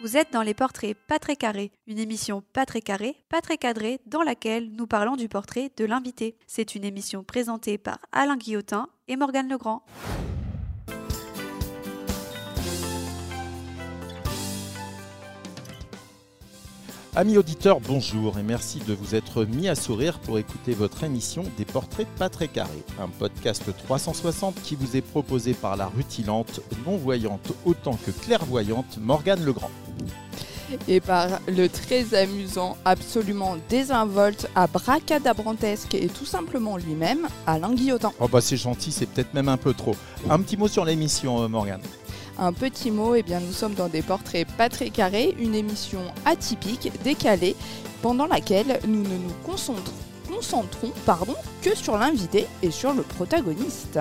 Vous êtes dans les portraits pas très carrés, une émission pas très carrée, pas très cadrée, dans laquelle nous parlons du portrait de l'invité. C'est une émission présentée par Alain Guillotin et Morgane Legrand. Amis auditeurs, bonjour et merci de vous être mis à sourire pour écouter votre émission des portraits pas très carrés, un podcast 360 qui vous est proposé par la rutilante, non-voyante autant que clairvoyante Morgane Legrand. Et par le très amusant, absolument désinvolte, abracadabrantesque et tout simplement lui-même, Alain Guillotin. Oh bah c'est gentil, c'est peut-être même un peu trop. Un petit mot sur l'émission euh, Morgane. Un petit mot, eh bien nous sommes dans des portraits pas très carrés, une émission atypique, décalée, pendant laquelle nous ne nous concentrons, concentrons pardon, que sur l'invité et sur le protagoniste.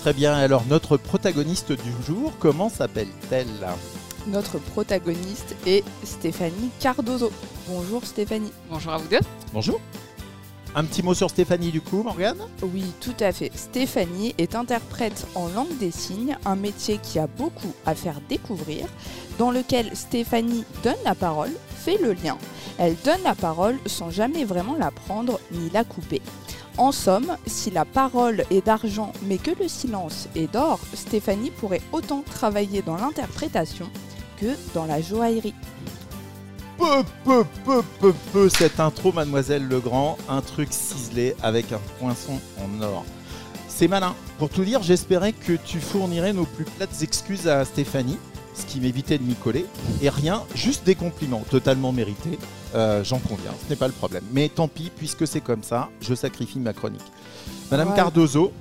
Très bien, alors notre protagoniste du jour, comment s'appelle-t-elle? Notre protagoniste est Stéphanie Cardozo. Bonjour Stéphanie. Bonjour à vous deux. Bonjour. Un petit mot sur Stéphanie du coup, Morgane Oui, tout à fait. Stéphanie est interprète en langue des signes, un métier qui a beaucoup à faire découvrir, dans lequel Stéphanie donne la parole, fait le lien. Elle donne la parole sans jamais vraiment la prendre ni la couper. En somme, si la parole est d'argent mais que le silence est d'or, Stéphanie pourrait autant travailler dans l'interprétation que dans la joaillerie. Peu, peu, peu, peu, peu cette intro, Mademoiselle Legrand. Un truc ciselé avec un poinçon en or. C'est malin. Pour tout dire, j'espérais que tu fournirais nos plus plates excuses à Stéphanie, ce qui m'évitait de m'y coller. Et rien, juste des compliments totalement mérités. Euh, J'en conviens, ce n'est pas le problème. Mais tant pis, puisque c'est comme ça, je sacrifie ma chronique. Madame Ouais. Cardozo,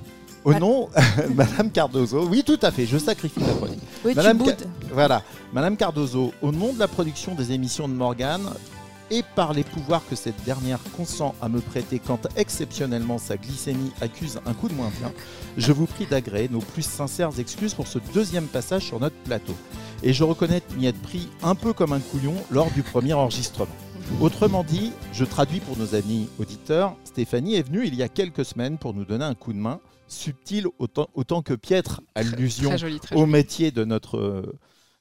au nom, Madame Cardozo, oui, tout à fait, je sacrifie ma chronique. Oui, Madame tu Ca- boudes. Voilà, Madame Cardozo, au nom de la production des émissions de Morgane et par les pouvoirs que cette dernière consent à me prêter quand exceptionnellement sa glycémie accuse un coup de moins bien, je vous prie d'agréer nos plus sincères excuses pour ce deuxième passage sur notre plateau. Et je reconnais m'y être pris un peu comme un couillon lors du premier enregistrement. Autrement dit, je traduis pour nos amis auditeurs, Stéphanie est venue il y a quelques semaines pour nous donner un coup de main, subtil autant, autant que piètre, allusion Très joli, très au joli. métier de notre,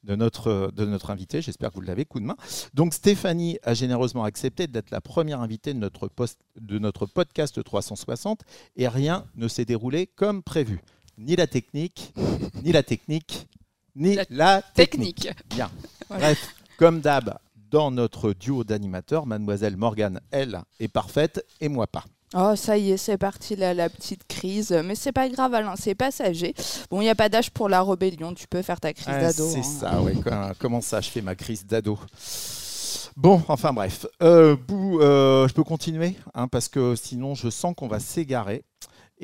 de notre, de notre invité. J'espère que vous l'avez, coup de main. Donc Stéphanie a généreusement accepté d'être la première invitée de notre, post, de notre podcast 360 et rien ne s'est déroulé comme prévu. Ni la technique, ni la technique, ni la, La technique. Technique. Bien. Bref, comme d'hab, dans notre duo d'animateurs, mademoiselle Morgane, elle, est parfaite et moi pas. Oh, ça y est, c'est parti la, la petite crise. Mais c'est pas grave, Alain, c'est passager. Bon, il n'y a pas d'âge pour la rébellion, tu peux faire ta crise Ah, d'ado. C'est hein. ça, ouais. Comment- ça, je fais ma crise d'ado? Bon, enfin bref. Euh, Bou, euh, je peux continuer, hein, parce que sinon, je sens qu'on va s'égarer.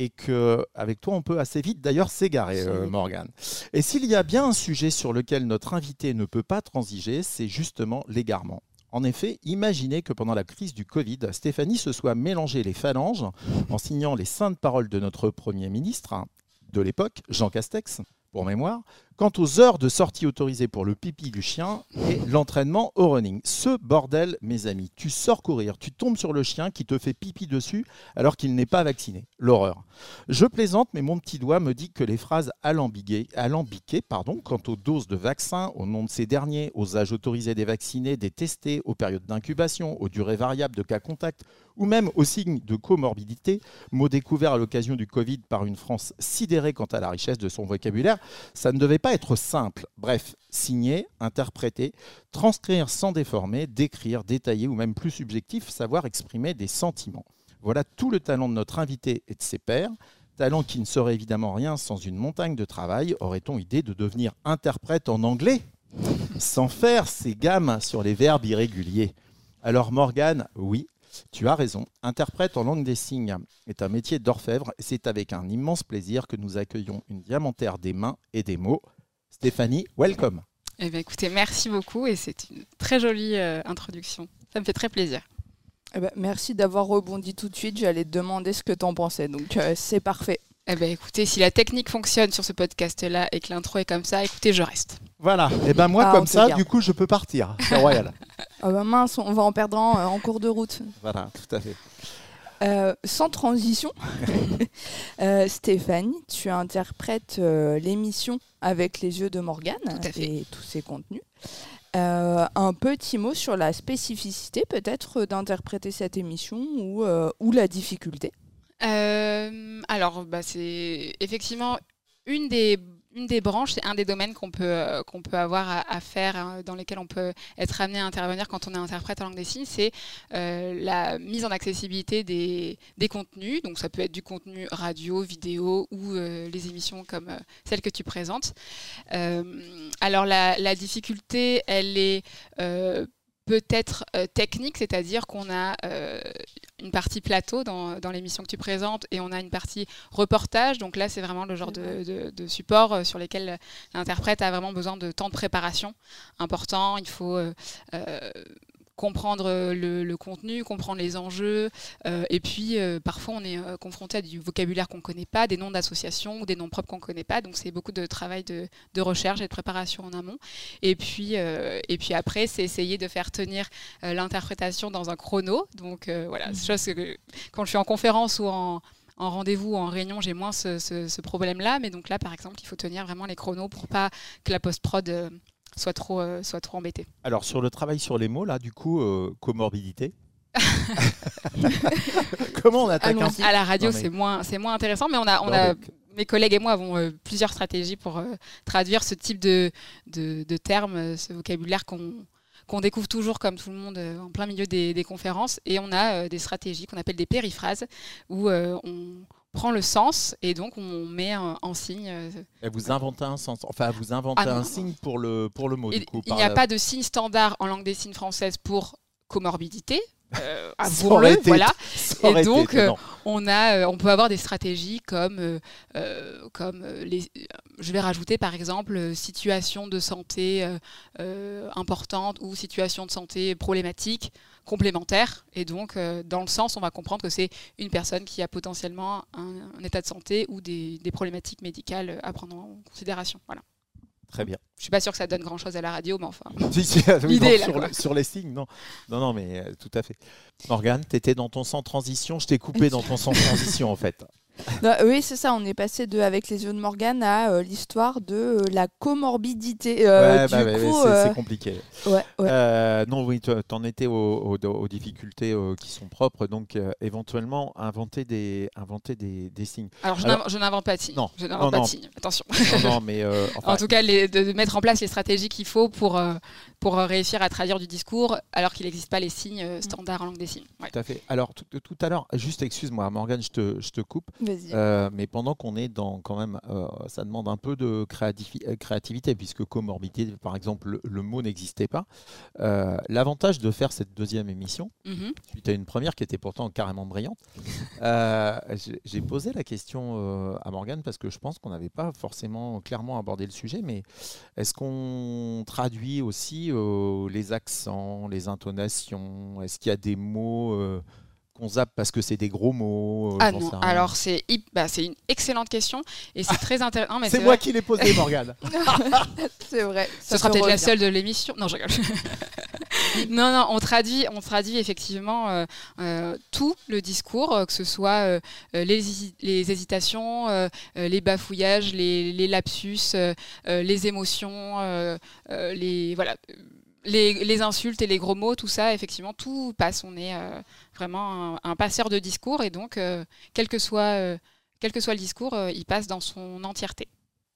Et que avec toi, on peut assez vite d'ailleurs s'égarer, euh. Morgane. Et s'il y a bien un sujet sur lequel notre invité ne peut pas transiger, c'est justement l'égarement. En effet, imaginez que pendant la crise du Covid, Stéphanie se soit mélangé les phalanges en signant les saintes paroles de notre Premier ministre hein, de l'époque, Jean Castex, pour mémoire, quant aux heures de sortie autorisées pour le pipi du chien et l'entraînement au running. Ce bordel, mes amis, tu sors courir, tu tombes sur le chien qui te fait pipi dessus alors qu'il n'est pas vacciné. L'horreur. Je plaisante, mais mon petit doigt me dit que les phrases alambiquées, alambiquées pardon, quant aux doses de vaccins, au nom de ces derniers, aux âges autorisés des vaccinés, des testés, aux périodes d'incubation, aux durées variables de cas contact, ou même aux signes de comorbidité, mots découverts à l'occasion du Covid par une France sidérée quant à la richesse de son vocabulaire, ça ne devait pas être simple. Bref, signer, interpréter, transcrire sans déformer, décrire, détailler ou même plus subjectif, savoir exprimer des sentiments. Voilà tout le talent de notre invité et de ses pairs. Talent qui ne serait évidemment rien sans une montagne de travail. Aurait-on idée de devenir interprète en anglais? Sans faire ces gammes sur les verbes irréguliers. Alors Morgane, oui, tu as raison. Interprète en langue des signes est un métier d'orfèvre et c'est avec un immense plaisir que nous accueillons une diamantaire des mains et des mots. Stéphanie, welcome. Eh bien, écoutez, merci beaucoup et c'est une très jolie euh, introduction. Ça me fait très plaisir. Eh ben, merci d'avoir rebondi tout de suite. J'allais te demander ce que t'en pensais. Donc, euh, c'est parfait. Eh bien, écoutez, si la technique fonctionne sur ce podcast-là et que l'intro est comme ça, écoutez, je reste. Voilà. Et ben moi Ah, comme ça, garde. du coup, je peux partir. C'est royal. Ah bah mince, on va en perdre euh, en cours de route. voilà, tout à fait. Euh, sans transition, euh, Stéphanie, tu interprètes euh, l'émission avec les yeux de Morgane et tous ses contenus. un petit mot sur la spécificité peut-être d'interpréter cette émission ou, ou la difficulté? Alors, bah, c'est effectivement une des une des branches, c'est un des domaines qu'on peut, euh, peut avoir à, faire, hein, dans lesquels on peut être amené à intervenir quand on est interprète en langue des signes, c'est euh, la mise en accessibilité des, des, contenus. Donc ça peut être du contenu radio, vidéo ou euh, les émissions comme celles que tu présentes. alors la, difficulté, elle est peut-être euh, technique, c'est-à-dire qu'on a euh, une partie plateau dans, dans l'émission que tu présentes et on a une partie reportage. Donc là, c'est vraiment le genre de, de, support euh, sur lesquels l'interprète a vraiment besoin de temps de préparation important. Il faut comprendre euh, le, contenu, comprendre les enjeux. Euh, et puis, euh, parfois, on est confronté à du vocabulaire qu'on ne connaît pas, des noms d'associations ou des noms propres qu'on ne connaît pas. Donc, c'est beaucoup de travail de, recherche et de préparation en amont. Et puis, et puis après, c'est essayer de faire tenir l'interprétation dans un chrono. Donc, voilà, c'est chose que quand je suis en conférence ou en en rendez-vous ou en réunion, j'ai moins ce, ce problème-là. Mais donc là, par exemple, il faut tenir vraiment les chronos pour pas que la post-prod soit trop, euh, soit trop embêté. Alors sur le travail sur les mots, là, du coup, euh, comorbidité. Comment on attaque un À la radio, c'est moins, c'est moins intéressant, mais on a, on a, mes collègues et moi avons euh, plusieurs stratégies pour traduire ce type de, de, termes, ce vocabulaire qu'on qu'on découvre toujours comme tout le monde en plein milieu des, des conférences. Et on a des stratégies qu'on appelle des périphrases, où on, prend le sens et donc on met en, signe. Euh, et vous inventez un sens, enfin vous inventez ah un signe pour le, pour le mot. du coup, il n'y a pas de signe standard en langue des signes française pour comorbidité. Euh, le voilà. Et donc, euh, on, a, euh, on peut avoir des stratégies comme, comme les, je vais rajouter par exemple situation de santé importante ou situation de santé problématique complémentaire. Et donc, dans le sens, on va comprendre que c'est une personne qui a potentiellement un, état de santé ou des, des problématiques médicales à prendre en considération. Voilà. Très bien. Je suis pas sûr que ça donne grand chose à la radio, mais enfin. sur, sur, les signes, non. Non, non, mais euh, tout à fait. Morgane, tu étais dans ton sans transition. Je t'ai coupé dans ton sans transition, en fait oui, c'est ça. On est passé de avec les yeux de Morgane à euh, l'histoire de euh, la comorbidité. Euh, bah c'est compliqué. non, oui, tu en étais aux, difficultés qui sont propres, donc éventuellement inventer des, inventer des, signes. Alors, je n'invente pas de signes. Non, je n'invente pas de signes. Attention. Non, mais en tout cas, de mettre en place les stratégies qu'il faut pour pour réussir à traduire du discours alors qu'il n'existe pas les signes euh, standards en langue des signes. Tout à fait. Alors tout, à l'heure, juste excuse-moi Morgane, je te, je te coupe. Euh, mais pendant qu'on est dans quand même, euh, ça demande un peu de créativité puisque comorbidité, par exemple, le, mot n'existait pas. L'avantage de faire cette deuxième émission, mm suite à une première qui était pourtant carrément brillante, j'ai posé la question à Morgane parce que je pense qu'on n'avait pas forcément clairement abordé le sujet, mais est-ce qu'on traduit aussi euh, les accents, les intonations? Est-ce qu'il y a des mots euh, qu'on zappe parce que c'est des gros mots euh, Ah non, alors c'est bah, une excellente question et c'est très intéressant. C'est moi qui l'ai posé, Morgane. c'est vrai. Ce sera peut-être la seule de l'émission. Non, je rigole. non, non, on traduit, on traduit effectivement tout le discours, que ce soit les, les, hésitations, les bafouillages, les, les lapsus, les émotions, les voilà les, insultes et les gros mots, tout ça, effectivement, tout passe. On est euh, vraiment un, passeur de discours et donc, euh, quel, que soit, euh, quel que soit le discours, il passe dans son entièreté.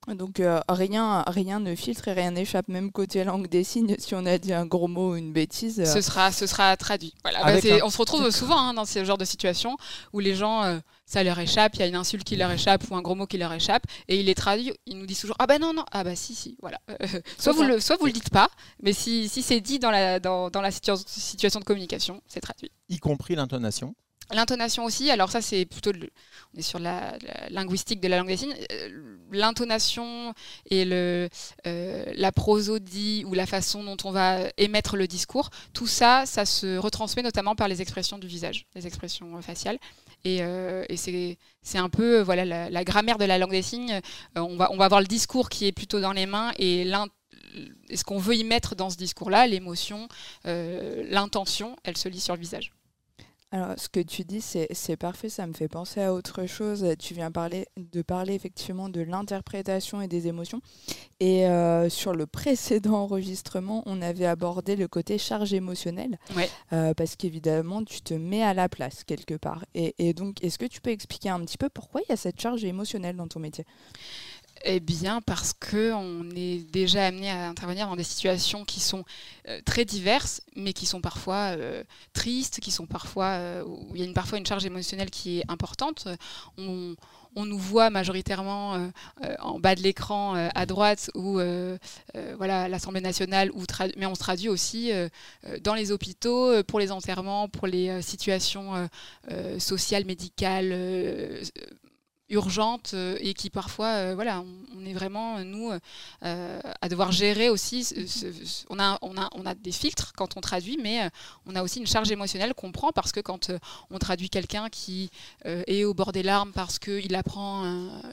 Donc rien, rien ne filtre et rien n'échappe, même côté langue des signes, si on a dit un gros mot ou une bêtise. Ce, sera, ce sera traduit. Voilà. Bah, on se retrouve souvent hein, dans ce genre de situation où les gens ça leur échappe, il y a une insulte qui leur échappe ou un gros mot qui leur échappe, et il les traduit, ils nous disent toujours Ah bah non, non, ah bah si, si, voilà. soit, vous le, soit vous le dites pas, mais si, si c'est dit dans la, dans, dans la situation de communication, c'est traduit. Y compris l'intonation L'intonation aussi, alors ça c'est plutôt, on est sur la, linguistique de la langue des signes, euh, l'intonation et le, euh, la prosodie ou la façon dont on va émettre le discours, tout ça, ça se retransmet notamment par les expressions du visage, les expressions faciales. Euh, et, c'est un peu voilà, la, grammaire de la langue des signes. Euh, on, va, on va avoir le discours qui est plutôt dans les mains et ce qu'on veut y mettre dans ce discours-là, l'émotion, euh, l'intention, elle se lit sur le visage. Alors, ce que tu dis, c'est parfait, ça me fait penser à autre chose. Tu viens parler, de parler effectivement de l'interprétation et des émotions. Et euh, sur le précédent enregistrement, on avait abordé le côté charge émotionnelle. Ouais. Euh, parce qu'évidemment, tu te mets à la place quelque part. Et, et donc, est-ce que tu peux expliquer un petit peu pourquoi il y a cette charge émotionnelle dans ton métier? Eh bien, parce qu'on est déjà amené à intervenir dans des situations qui sont euh, très diverses, mais qui sont parfois euh, tristes, qui sont parfois euh, où il y a parfois une charge émotionnelle qui est importante. On, nous voit majoritairement en bas de l'écran à droite ou voilà l'Assemblée nationale, mais on se traduit aussi dans les hôpitaux pour les enterrements, pour les situations sociales, médicales urgente euh, et qui parfois, euh, voilà, on, est vraiment, nous, euh, à devoir gérer aussi. on, a, on, a, on a des filtres quand on traduit, mais on a aussi une charge émotionnelle qu'on prend parce que quand on traduit quelqu'un qui est au bord des larmes parce qu'il apprend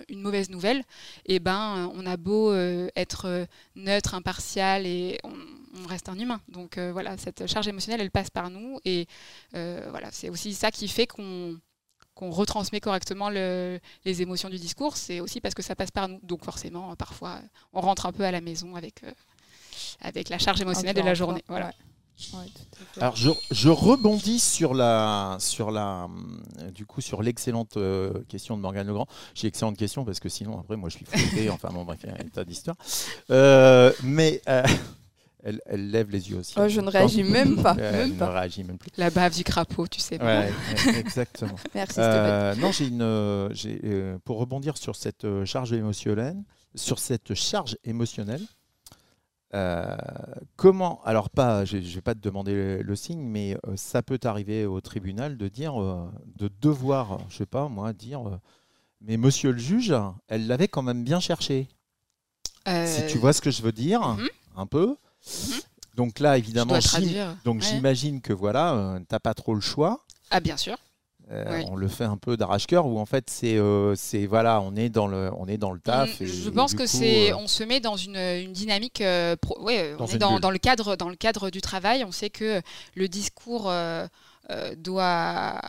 une mauvaise nouvelle, et eh ben, on a beau être neutre, impartial et on, reste un humain. Donc voilà, cette charge émotionnelle, elle passe par nous et voilà, c'est aussi ça qui fait qu'on qu'on retransmet correctement les émotions du discours, c'est aussi parce que ça passe par nous. Donc forcément, parfois, on rentre un peu à la maison avec, euh, avec la charge émotionnelle de la journée. Voilà. Alors je, rebondis sur la sur la euh, du coup sur l'excellente euh, question de Morgane Legrand. J'ai excellente question parce que sinon après moi je suis frustré. enfin bon bref il y a un tas d'histoires. mais elle, lève les yeux aussi. Oh, je ne réagis même pas. elle ne réagit même plus. La bave du crapaud, tu sais. Ouais, exactement. Merci euh, Non, j'ai une. Euh, euh, pour rebondir sur cette charge émotionnelle, sur cette charge émotionnelle. comment Alors pas, je ne vais pas te demander le, signe, mais ça peut arriver au tribunal de dire, de devoir, je sais pas moi, dire, mais Monsieur le juge, elle l'avait quand même bien cherché. Si tu vois ce que je veux dire, mhm. un peu. Mhm. Donc là, évidemment, donc j'imagine que voilà, euh, t'as pas trop le choix. Ah bien sûr. Euh, on le fait un peu d'arrache-cœur où en fait c'est euh, c'est voilà on est dans le on est dans le taf. Mm, je pense que c'est on se met dans une, une dynamique ouais, on est dans, dans, le cadre dans le cadre du travail. On sait que le discours doit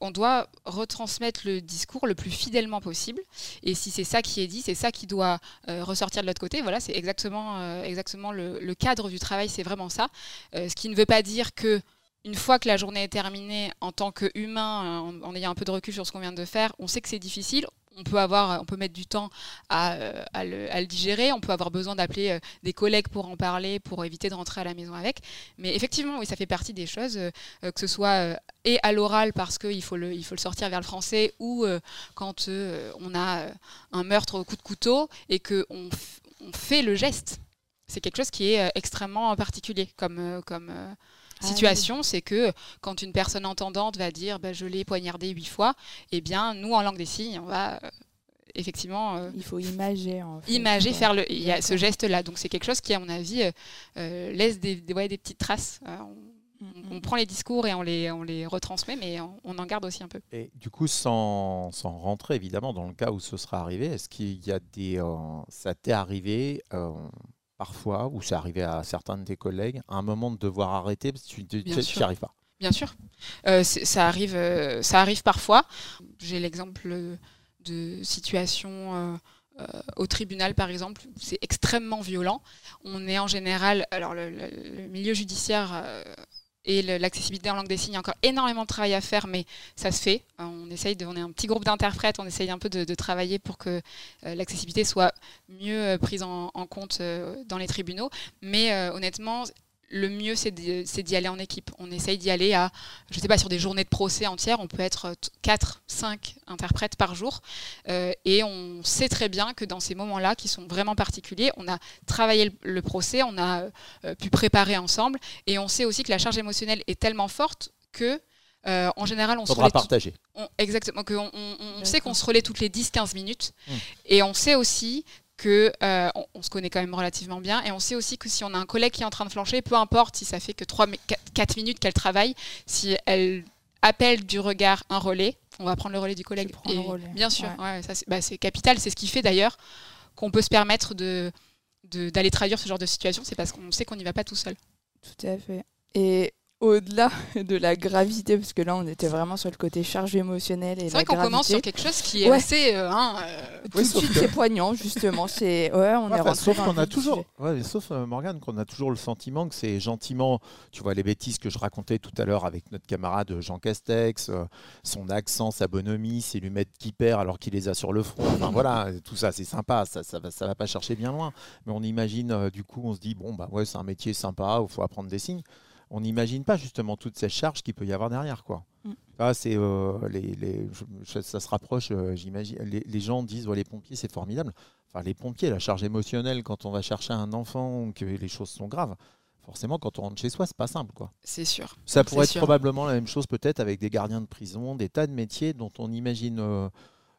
on, doit retransmettre le discours le plus fidèlement possible. Et si c'est ça qui est dit, c'est ça qui doit euh, ressortir de l'autre côté. Voilà, c'est exactement, euh, exactement le, cadre du travail, c'est vraiment ça. Euh, ce qui ne veut pas dire que une fois que la journée est terminée, en tant qu'humain, en, en ayant un peu de recul sur ce qu'on vient de faire, on sait que c'est difficile, on peut mettre du temps à, euh, le, digérer. On peut avoir besoin d'appeler euh, des collègues pour en parler, pour éviter de rentrer à la maison avec. Mais effectivement, oui, ça fait partie des choses, euh, que ce soit et à l'oral parce qu'il faut le, sortir vers le français, ou quand on a un meurtre au coup de couteau et que on, fait le geste. C'est quelque chose qui est extrêmement particulier comme ah situation, c'est que quand une personne entendante va dire bah, je l'ai poignardé huit fois, eh bien nous en langue des signes, on va euh, effectivement. Euh, il faut imager. Imager, faire le. Il y a ce geste-là. Donc c'est quelque chose qui, à mon avis, euh, laisse des, des, des, petites traces. On, mm. prend les discours et on les, on les retransmet, mais on, en garde aussi un peu. Et du coup, sans, sans, rentrer évidemment dans le cas où ce sera arrivé, est-ce qu'il y a des. ça t'est arrivé parfois, ou c'est arrivé à certains de tes collègues, à un moment de devoir arrêter parce que tu n'y arrives pas Bien sûr. Euh, ça, arrive, euh, ça arrive parfois. J'ai l'exemple de situations euh, au tribunal, par exemple, où c'est extrêmement violent. On est en général. Alors, le, le milieu judiciaire et l'accessibilité en langue des signes, il y a encore énormément de travail à faire, mais ça se fait. Euh, on essaye de, on est un petit groupe d'interprètes, on essaye un peu de, travailler pour que euh, l'accessibilité soit mieux euh, prise en, en compte dans les tribunaux. Mais honnêtement, le mieux, c'est d'y aller en équipe. On essaye d'y aller à, je ne sais pas, sur des journées de procès entières, on peut être 4, 5 interprètes par jour. Euh, et on sait très bien que dans ces moments-là, qui sont vraiment particuliers, on a travaillé le, procès, on a euh, pu préparer ensemble. Et on sait aussi que la charge émotionnelle est tellement forte que euh, en général, on se relaie partager. exactement, qu'on on, sait qu'on se relaie toutes les 10-15 minutes. Mmh. Et on sait aussi que euh, on, se connaît quand même relativement bien et on sait aussi que si on a un collègue qui est en train de flancher, peu importe si ça fait que 3 4 minutes qu'elle travaille, si elle appelle du regard un relais, on va prendre le relais du collègue. Bien sûr, bah, c'est capital, c'est ce qui fait d'ailleurs qu'on peut se permettre de d'aller traduire ce genre de situation, c'est parce qu'on sait qu'on n'y va pas tout seul. Tout à fait. Et au-delà de la gravité, parce que là on était vraiment sur le côté charge émotionnelle et C'est vrai qu'on commence sur quelque chose qui est Ouais. assez. euh, hein, euh, Tout de suite que- c'est poignant justement. C'est ouais, on est sauf qu'on a toujours, sujet. ouais, mais sauf euh, Morgane, qu'on a toujours le sentiment que c'est gentiment, tu vois les bêtises que je racontais tout à l'heure avec notre camarade Jean Castex, euh, son accent, sa bonhomie, ses lunettes qui perd alors qu'il les a sur le front. Enfin voilà, tout ça c'est sympa, ça, ça, va, ça va pas chercher bien loin. Mais on imagine, euh, du coup, on se dit bon bah ouais c'est un métier sympa, il faut apprendre des signes. On n'imagine pas justement toute cette charge qu'il peut y avoir derrière quoi. Mm. Ah, c'est euh, les, ça se rapproche, euh, j'imagine. Les, les gens disent ouais, les pompiers c'est formidable. Enfin, les pompiers, la charge émotionnelle quand on va chercher un enfant ou que les choses sont graves, forcément, quand on rentre chez soi, c'est pas simple. quoi. c'est sûr. Ça pourrait être sûr. probablement la même chose peut-être avec des gardiens de prison, des tas de métiers dont on imagine euh,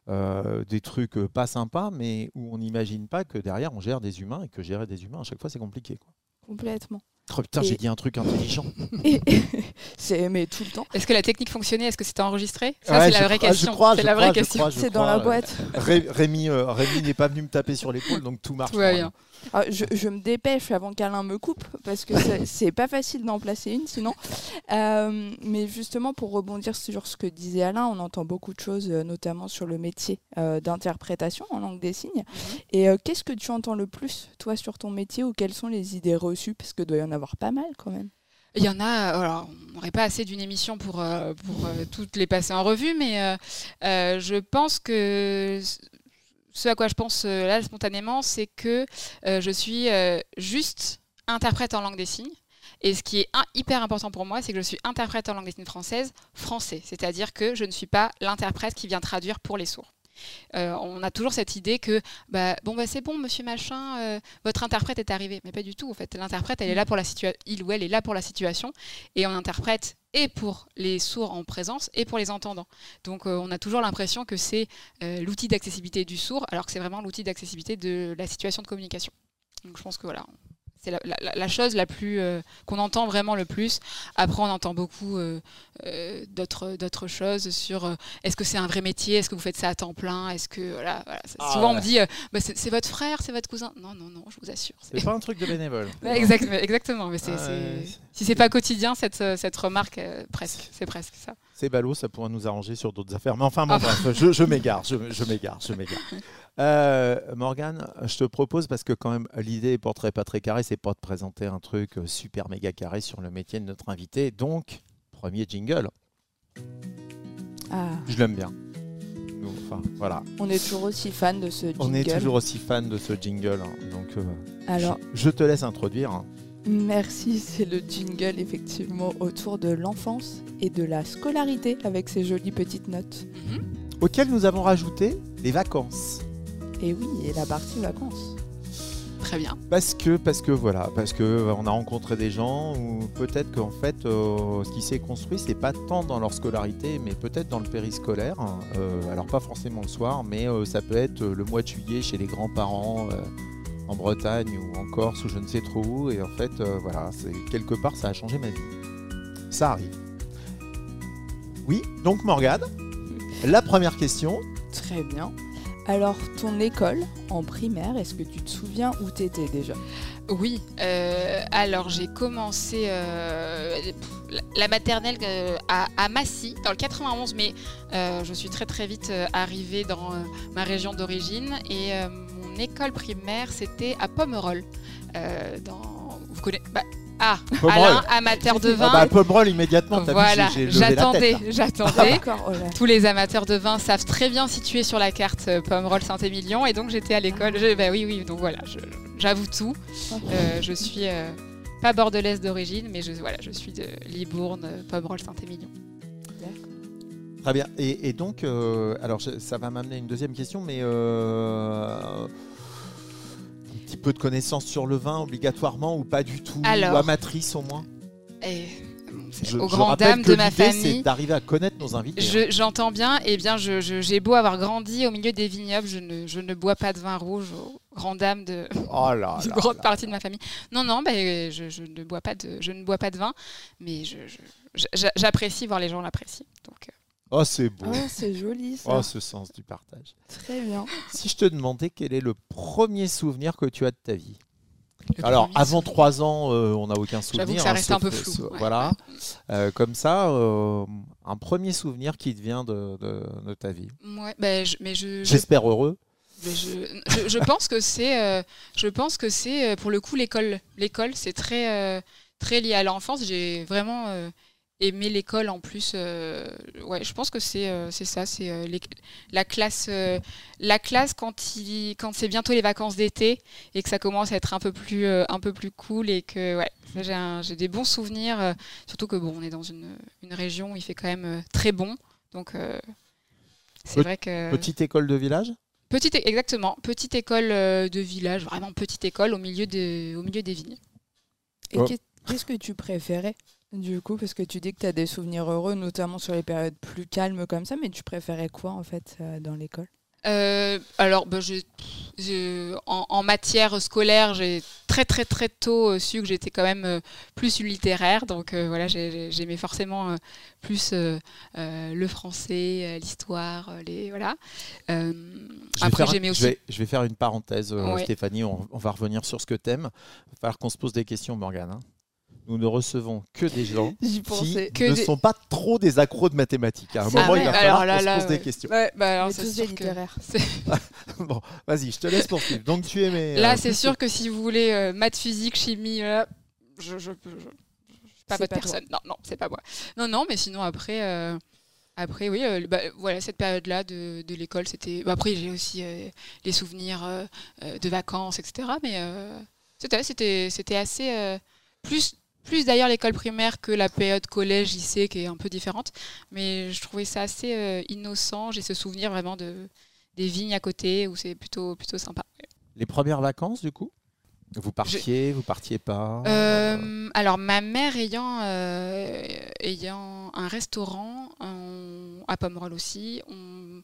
euh, des trucs pas sympas, mais où on n'imagine pas que derrière on gère des humains et que gérer des humains, à chaque fois, c'est compliqué. Quoi. complètement. Oh, putain, Et- j'ai dit un truc intelligent. Et c'est mais tout le temps. Est-ce que la technique fonctionnait? Est-ce que c'était enregistré? Ça, Ouais, c'est la vraie crois- question. crois, C'est la vraie question. dans la euh, boîte. Ré- Rémi, euh, Rémi n'est pas venu me taper sur l'épaule, donc tout marche. Tout va bien. Ah, je, je me dépêche avant qu'Alain me coupe parce que c'est- c'est pas facile d'en placer une sinon. Euh, mais justement, pour rebondir sur ce que disait Alain, on entend beaucoup de choses, notamment sur le métier euh, d'interprétation en langue des signes. Et euh, qu'est-ce que tu entends le plus, toi, sur ton métier ou quelles sont les idées reçues? Parce que doit y en avoir pas mal quand même. Il y en a, alors, on n'aurait pas assez d'une émission pour, euh, pour euh, toutes les passer en revue, mais euh, euh, je pense que ce à quoi je pense euh, là spontanément, c'est que euh, je suis euh, juste interprète en langue des signes. Et ce qui est hyper important pour moi, c'est que je suis interprète en langue des signes française, français. C'est-à-dire que je ne suis pas l'interprète qui vient traduire pour les sourds. Euh, on a toujours cette idée que bah, bon bah c'est bon monsieur machin euh, votre interprète est arrivé. Mais pas du tout en fait. L'interprète est là pour la situation il ou elle est là pour la situation. Et on interprète et pour les sourds en présence et pour les entendants. Donc euh, on a toujours l'impression que c'est l'outil d'accessibilité du sourd alors que c'est vraiment l'outil d'accessibilité de la situation de communication. Donc je pense que voilà c'est la, la- la chose la plus euh, qu'on entend vraiment le plus. Après, on entend beaucoup euh, euh, d'autres d'autres choses sur est-ce que c'est un vrai métier, est-ce que vous faites ça à temps plein, est-ce que voilà. voilà. Ah Souvent, on me dit bah, c'est votre frère, c'est votre cousin. Non, non, non, je vous assure. c'est- pas un truc de bénévole. Ouais, exact- exactement. Mais c'est Ah, c'est- si c'est pas quotidien cette cette remarque, presque, c'est presque ça. C'est ballot, ça pourrait nous arranger sur d'autres affaires. Mais enfin, bon, Ah. bref, je, je m'égare, je, je m'égare, je m'égare. Euh, Morgane, je te propose, parce que quand même, l'idée portrait pas très carré, c'est pas de présenter un truc euh, super méga carré sur le métier de notre invité. Donc, premier jingle, Ah, je l'aime bien. Nous, Enfin, voilà. on est toujours aussi fan de ce jingle. On est toujours aussi fan de ce jingle. hein. Donc, euh, Alors, je, je te laisse introduire. hein. Merci, c'est le jingle effectivement autour de l'enfance et de la scolarité avec ses jolies petites notes. Mhm. Auquel nous avons rajouté les vacances. Et oui, et la partie vacances. Très bien. Parce que, parce que voilà, parce que euh, on a rencontré des gens où peut-être qu'en fait, euh, ce qui s'est construit, c'est pas tant dans leur scolarité, mais peut-être dans le périscolaire. hein. Euh, alors pas forcément le soir, mais euh, ça peut être le mois de juillet chez les grands-parents euh, en Bretagne ou en Corse ou je ne sais trop où. Et en fait, euh, voilà, c'est quelque part, ça a changé ma vie. Ça arrive. Oui, donc Morgane, la première question. Très bien. Alors, ton école en primaire, est-ce que tu te souviens où t'étais déjà? Oui, euh, alors j'ai commencé euh, la- maternelle euh, à, Massy, dans le 91, mais je suis très très vite arrivée dans ma région d'origine et mon école primaire c'était à Pomerol. Vous connaissez bah, Ah, Pomerol. Alain, amateur de vin. Ah bah, Pomerol immédiatement, t'as voilà, j'attendais, j'attendais. Là. Tous les amateurs de vin savent très bien situer sur la carte euh, Pomerol Saint-Émilion et donc j'étais à l'école. Bah oui, oui, donc voilà, j'avoue tout. Euh, je suis euh, pas bordelaise d'origine, mais je, voilà, je suis de Libourne, Pomerol Saint-Émilion. Très bien. Et, et donc, euh, alors je- ça va m'amener à une deuxième question, mais euh, petit peu de connaissances sur le vin obligatoirement ou pas du tout Alors. Ou amatrice au moins? Et, c'est Je- aux grandes dames de ma famille. C'est d'arriver à connaître nos invités. hein. je- J'entends bien, et bien je- je- j'ai beau avoir grandi au milieu des vignobles, je ne, je ne bois pas de vin rouge aux grandes dames de Oh là une là grande là. partie de ma famille. Non, non, bah, je, ne bois pas de, je ne bois pas de vin, mais j'apprécie voir les gens l'apprécient. Donc, euh, Oh, c'est beau. Oh, c'est joli ça. Oh, ce sens du partage. Très bien. Si je te demandais quel est le premier souvenir que tu as de ta vie? Le Alors, avant. 3 ans, euh, on n'a aucun souvenir. J'avoue que ça hein, reste un peu flou. sauf- ouais, voilà. ouais. Euh, comme ça, euh, un premier souvenir qui te vient de, de- de ta vie. Ouais, bah, je- mais je, je J'espère heureux. Mais je, je- pense que c'est, euh, je pense que c'est euh, pour le coup l'école. L'école, c'est très, euh, très lié à l'enfance. J'ai vraiment aimé l'école en plus. euh, ouais, je pense que c'est, euh, c'est ça, c'est euh, la classe, euh, la classe quand il, quand c'est bientôt les vacances d'été et que ça commence à être un peu plus, euh, un peu plus cool et que ouais, ça, j'ai, un- j'ai des bons souvenirs. euh, surtout que bon, on est dans une, une région où il fait quand même euh, très bon, donc. euh, c'est vrai que Petite école de village? Petite, exactement, petite école de village, vraiment petite école au milieu, de, au milieu des vignes. Et Oh. qu'est- qu'est-ce que tu préférais? Du coup Parce que tu dis que tu as des souvenirs heureux, notamment sur les périodes plus calmes comme ça, mais tu préférais quoi en fait euh, dans l'école? Euh, alors, bah, je- je- en, en matière scolaire, j'ai très très très tôt euh, su que j'étais quand même euh, plus une littéraire, donc euh, voilà, j'ai- j'ai- j'aimais forcément euh, plus euh, euh, le français, euh, l'histoire, les voilà. Euh, après, j'aimais je aussi. vais, je vais faire une parenthèse, euh, Ouais. Stéphanie. On, on va revenir sur ce que t'aimes. Il va falloir qu'on se pose des questions, Morgane. hein. Nous ne recevons que des gens qui Que ne des- sont pas trop des accros de mathématiques. À un moment, vrai. il va falloir là, qu'on là, se pose des ouais. questions. Ouais, bah, alors, c'est des que- bon, vas-y, je te laisse poursuivre. Donc, tu aimais. Là, euh, c'est sûr que si vous voulez euh, maths, physique, chimie, là, je, je, je- pas votre pas personne. Non, non, c'est pas moi. Non, non, mais sinon après, euh, après oui, euh, bah, voilà, cette période-là de, de l'école, c'était. bah, après, j'ai aussi euh, les souvenirs euh, euh, de vacances, etc. Mais euh, c'était, c'était, c'était assez euh, plus. Plus d'ailleurs l'école primaire que la période collège, lycée qui est un peu différente. Mais je trouvais ça assez euh, innocent. J'ai ce souvenir vraiment de, des vignes à côté où c'est plutôt, plutôt sympa. Les premières vacances, du coup? Vous partiez, vous partiez pas? Euh, alors, ma mère ayant, euh, ayant un restaurant à Pomerol aussi, on,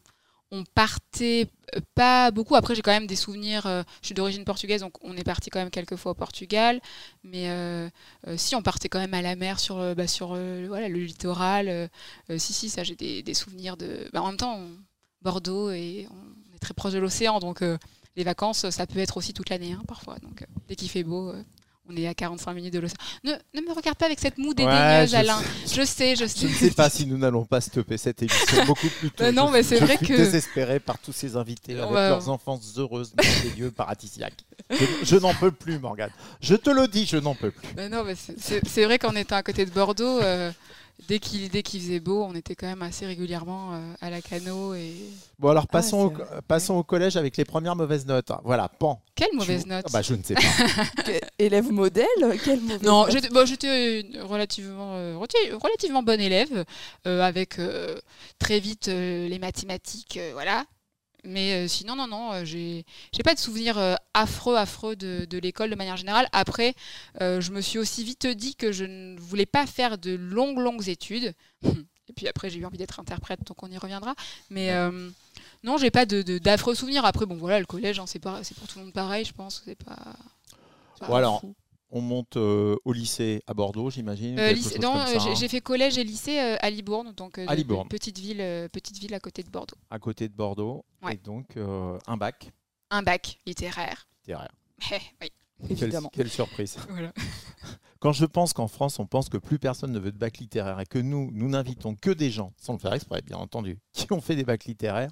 on partait euh, pas beaucoup. Après, j'ai quand même des souvenirs. euh, je suis d'origine portugaise, donc on est parti quand même quelques fois au Portugal. Mais euh, si, on partait quand même à la mer sur, bah, sur le littoral. si, si, ça, j'ai des, souvenirs de. bah, en même temps, Bordeaux et on est très proche de l'océan, donc les vacances, ça peut être aussi toute l'année hein, parfois. Donc, dès qu'il fait beau. On est à 45 minutes de l'océan. Ne, ne me regarde pas avec cette moue dédaigneuse, je Alain. sais. Je sais, je sais. Je ne sais pas si nous n'allons pas stopper cette émission beaucoup plus tôt. Bah non, Je- mais c'est vrai suis que- désespéré par tous ces invités avec Ouais. leurs enfances heureuses dans des lieux paradisiaques. Je, je n'en peux plus, Morgane. Je te le dis, je n'en peux plus. Bah non, mais c'est vrai qu'en étant à côté de Bordeaux, euh, dès qu'il dès qu'il faisait beau, on était quand même assez régulièrement euh, à la cano. Et... Bon, alors passons, au, c'est vrai. passons au collège avec les premières mauvaises notes. Voilà, pan. Quelle Tu- mauvaise note Ah bah, je ne sais pas. Que- Élève modèle Quel mauvais Non, note j'étais bon, j'étais une relativement, euh, relati- relativement bonne élève, euh, avec euh, très vite euh, les mathématiques, euh, voilà. Mais euh, sinon, non, non, euh, j'ai pas de souvenirs euh, affreux, affreux de, de l'école de manière générale. Après, je me suis aussi vite dit que je ne voulais pas faire de longues, longues études. Et puis après, j'ai eu envie d'être interprète, donc on y reviendra. Mais euh, non, j'ai pas de- de- d'affreux souvenirs. Après, bon, voilà, le collège, hein, c'est pour tout le monde pareil, je pense. C'est pas. pas alors, fou. On monte euh, au lycée à Bordeaux, j'imagine. Euh, lycée- non, euh, hein, j'ai fait collège et lycée euh, à Libourne, donc euh, À Libourne. petite ville, euh, petite ville à côté de Bordeaux. à côté de Bordeaux. Ouais. Et donc, euh, un bac Un bac littéraire. littéraire. Eh, oui, Quelle, Évidemment. quelle surprise. voilà. Quand je pense qu'en France, on pense que plus personne ne veut de bac littéraire et que nous, nous n'invitons que des gens, sans le faire exprès, bien entendu, qui ont fait des bacs littéraires,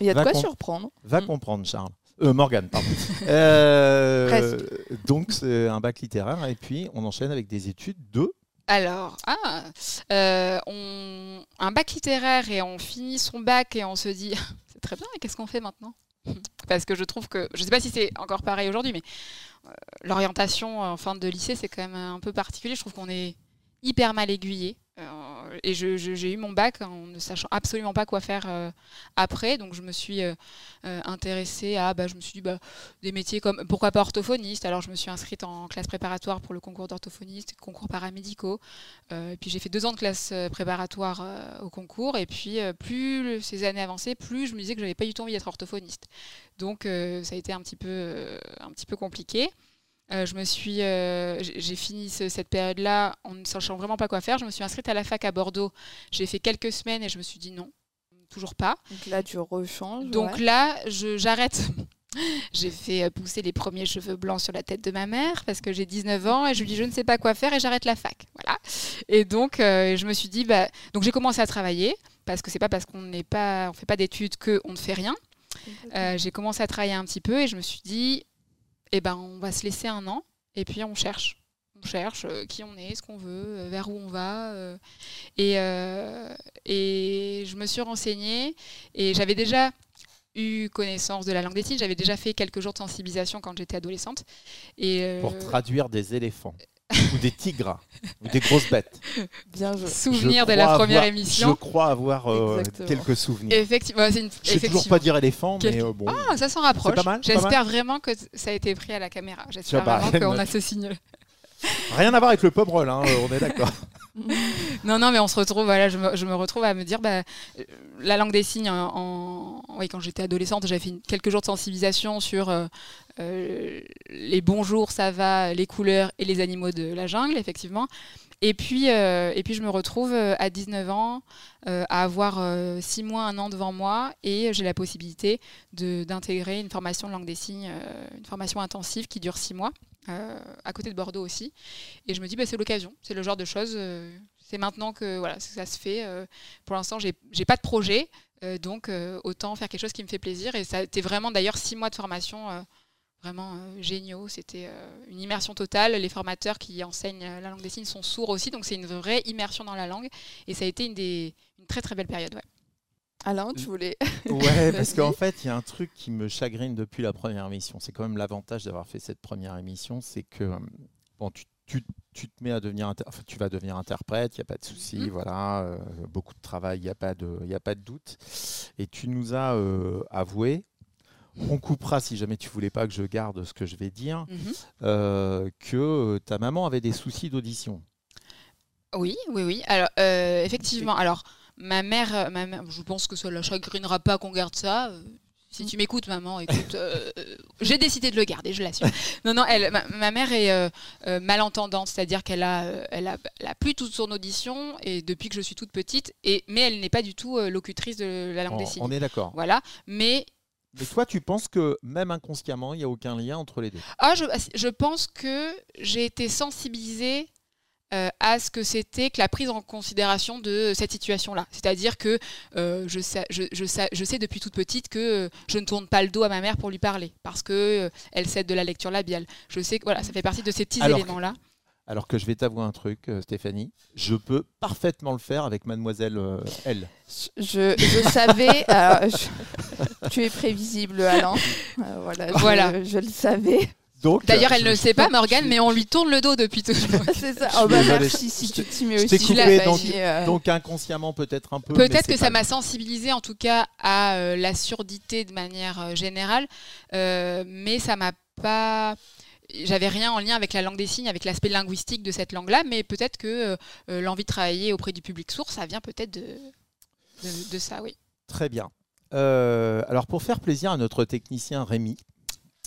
Il y a de quoi surprendre. va Mm. comprendre, Charles. Euh, Morgane, pardon. Euh, donc, c'est un bac littéraire et puis on enchaîne avec des études de. Alors, ah, euh, on, un bac littéraire et on finit son bac et on se dit, c'est très bien, et qu'est-ce qu'on fait maintenant? Parce que je trouve que, je ne sais pas si c'est encore pareil aujourd'hui, mais euh, l'orientation en fin de lycée, c'est quand même un peu particulier. Je trouve qu'on est hyper mal aiguillé. Euh, et j'ai eu mon bac en ne sachant absolument pas quoi faire euh, après. Donc je me suis euh, intéressée à, bah, je me suis dit, bah, des métiers comme, pourquoi pas orthophoniste Alors je me suis inscrite en classe préparatoire pour le concours d'orthophoniste, concours paramédicaux. Euh, puis j'ai fait deux ans de classe préparatoire au concours. Et puis plus ces années avançaient, plus je me disais que j'avais pas du tout envie d'être orthophoniste. Donc ça a été un petit peu compliqué. Euh, je me suis, euh, j'ai fini ce- cette période-là en ne sachant vraiment pas quoi faire. Je me suis inscrite à la fac à Bordeaux. J'ai fait quelques semaines et je me suis dit non, toujours pas. Donc là, tu rechanges. Donc ouais. là, j'arrête J'ai fait euh, pousser les premiers cheveux blancs sur la tête de ma mère parce que j'ai 19 ans et je lui dis je ne sais pas quoi faire et j'arrête la fac. Voilà. Et donc euh, je me suis dit bah donc j'ai commencé à travailler parce que c'est pas parce qu'on n'est pas on fait pas d'études que on ne fait rien. Euh, j'ai commencé à travailler un petit peu et je me suis dit eh ben on va se laisser un an et puis on cherche. On cherche euh, qui on est, ce qu'on veut, euh, vers où on va. euh. et, et je me suis renseignée et j'avais déjà eu connaissance de la langue des signes. J'avais déjà fait quelques jours de sensibilisation quand j'étais adolescente. Et Pour traduire des éléphants ou des tigres ou des grosses bêtes. Bien joué. souvenir de la première avoir- émission. Je crois avoir euh, quelques souvenirs. Effectivement, c'est une- Je sais toujours pas dire éléphant, mais euh, bon. Ah, ça s'en rapproche. pas mal, pas J'espère vraiment que ça a été pris à la caméra. J'espère vraiment qu'on a ce signe. Rien à voir avec le pomerol, hein, euh, on est d'accord. Non, non, mais on se retrouve, voilà, je me, retrouve à me dire, bah, euh, la langue des signes, en, en- quand j'étais adolescente, j'avais fait quelques jours de sensibilisation sur euh, euh, les bonjours, ça va, les couleurs et les animaux de la jungle, effectivement. Et puis, et puis je me retrouve à 19 ans à avoir 6 mois, un an devant moi et j'ai la possibilité d'intégrer une formation de langue des signes, une formation intensive qui dure 6 mois, à côté de Bordeaux aussi. Et je me dis, bah, c'est l'occasion, c'est le genre de choses, euh, c'est maintenant que voilà, ça se fait. euh, pour l'instant, j'ai j'ai pas de projet, euh, donc euh, autant faire quelque chose qui me fait plaisir. Et ça a été vraiment d'ailleurs 6 mois de formation. euh, Vraiment euh, géniaux, c'était euh, une immersion totale. Les formateurs qui enseignent euh, la langue des signes sont sourds aussi, donc c'est une vraie immersion dans la langue. Et ça a été une, très très belle période. Alain, tu voulais. Ouais, parce qu'en fait, il y a un truc qui me chagrine depuis la première émission. C'est quand même l'avantage d'avoir fait cette première émission, c'est que euh, bon, tu, tu- tu te mets à devenir, inter- enfin, tu vas devenir interprète, il n'y a pas de souci, Mhm. voilà, euh, beaucoup de travail, il n'y a pas de, il a pas de doute. Et tu nous as euh, avoué. On coupera si jamais tu voulais pas que je garde ce que je vais dire, Mhm. euh, que ta maman avait des soucis d'audition. Oui, oui, oui. Alors, effectivement, alors, ma mère, euh, ma mère, je pense que ça la chagrinera pas qu'on garde ça. Euh, Si tu m'écoutes, maman, écoute, euh, j'ai décidé de le garder, je l'assume. Non, non, elle, ma, ma mère est euh, euh, malentendante, c'est-à-dire qu'elle a, elle a, elle a plus toute son audition et depuis que je suis toute petite, et, mais elle n'est pas du tout locutrice de la langue On, des signes. on est d'accord. Voilà, mais Mais toi, tu penses que même inconsciemment, il n'y a aucun lien entre les deux? Ah, je, je pense que j'ai été sensibilisée euh, à ce que c'était que la prise en considération de cette situation-là. C'est-à-dire que euh, je, sais, je, je sais, je sais depuis toute petite que euh, je ne tourne pas le dos à ma mère pour lui parler parce que euh, elle cède de la lecture labiale. Je sais que voilà, ça fait partie de ces petits Alors que- éléments-là. Alors que je vais t'avouer un truc, Stéphanie, je peux parfaitement le faire avec mademoiselle euh, L. Je, je savais. je- Tu es prévisible, Alain. Euh, voilà, je, Voilà. je le savais. Donc, D'ailleurs, euh, elle ne le sait pas, Morgane, mais on lui tourne le dos depuis toujours. C'est ça. Oh, bah, merci si je tu t'y mets aussi. coupé, donc- euh, donc inconsciemment peut-être un peu. Peut-être que ça m'a sensibilisée en tout cas à euh, la surdité de manière euh, générale, euh, mais ça m'a pas. J'avais rien en lien avec la langue des signes, avec l'aspect linguistique de cette langue-là, mais peut-être que l'envie de travailler auprès du public sourd, ça vient peut-être de, de, de ça, oui. Très bien. Euh, alors pour faire plaisir à notre technicien Rémi,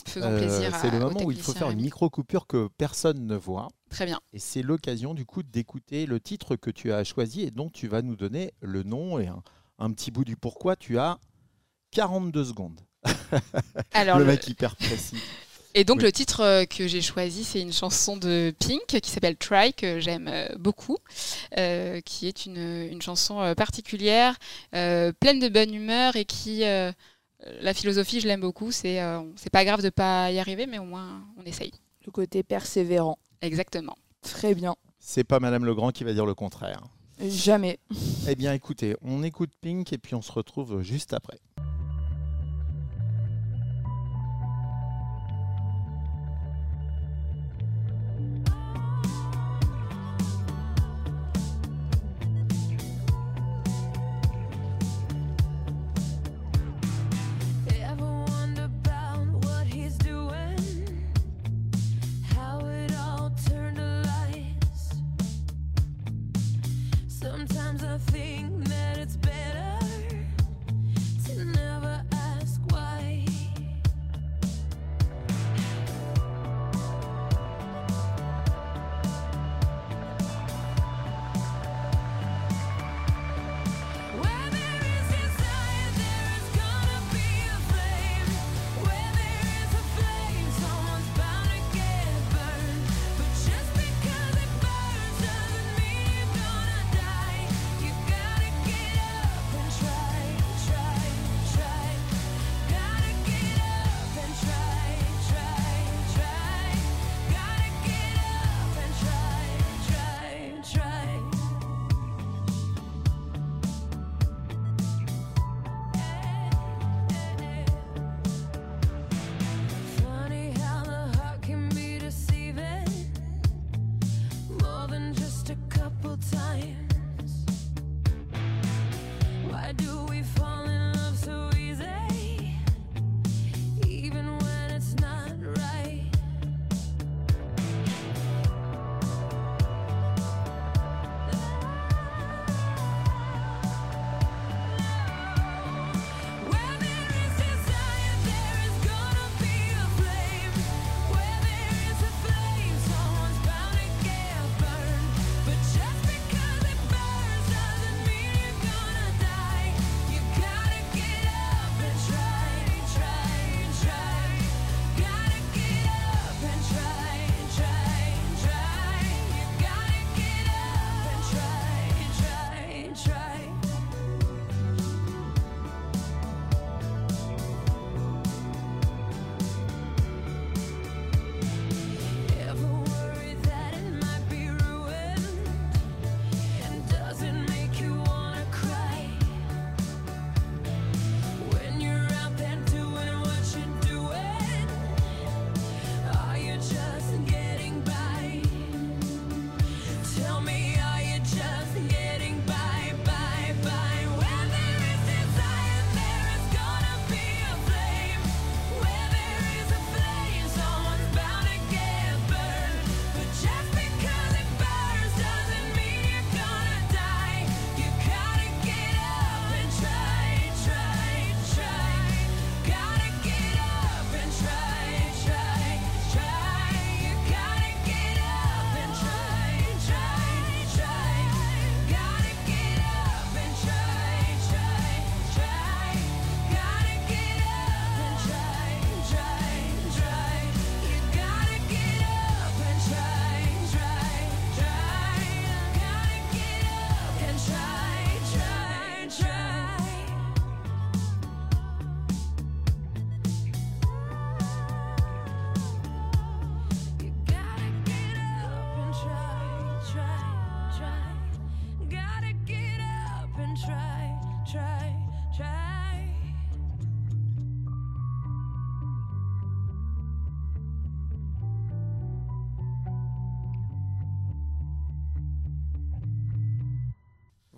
Faisons euh, plaisir c'est le moment où il faut faire une micro-coupure que personne ne voit. Très bien. Et c'est l'occasion du coup d'écouter le titre que tu as choisi et dont tu vas nous donner le nom et un, un petit bout du pourquoi. Tu as 42 secondes. Alors, le le- mec hyper précis. Et donc Oui. le titre euh, que j'ai choisi, c'est une chanson de Pink qui s'appelle Try, que j'aime euh, beaucoup, euh, qui est une, une chanson particulière, euh, pleine de bonne humeur et qui... euh, la philosophie, je l'aime beaucoup, c'est euh, c'est pas grave de pas y arriver, mais au moins on essaye. Le côté persévérant. Exactement. Très bien. C'est pas Madame Legrand qui va dire le contraire. Jamais. Eh bien écoutez, on écoute Pink et puis on se retrouve juste après.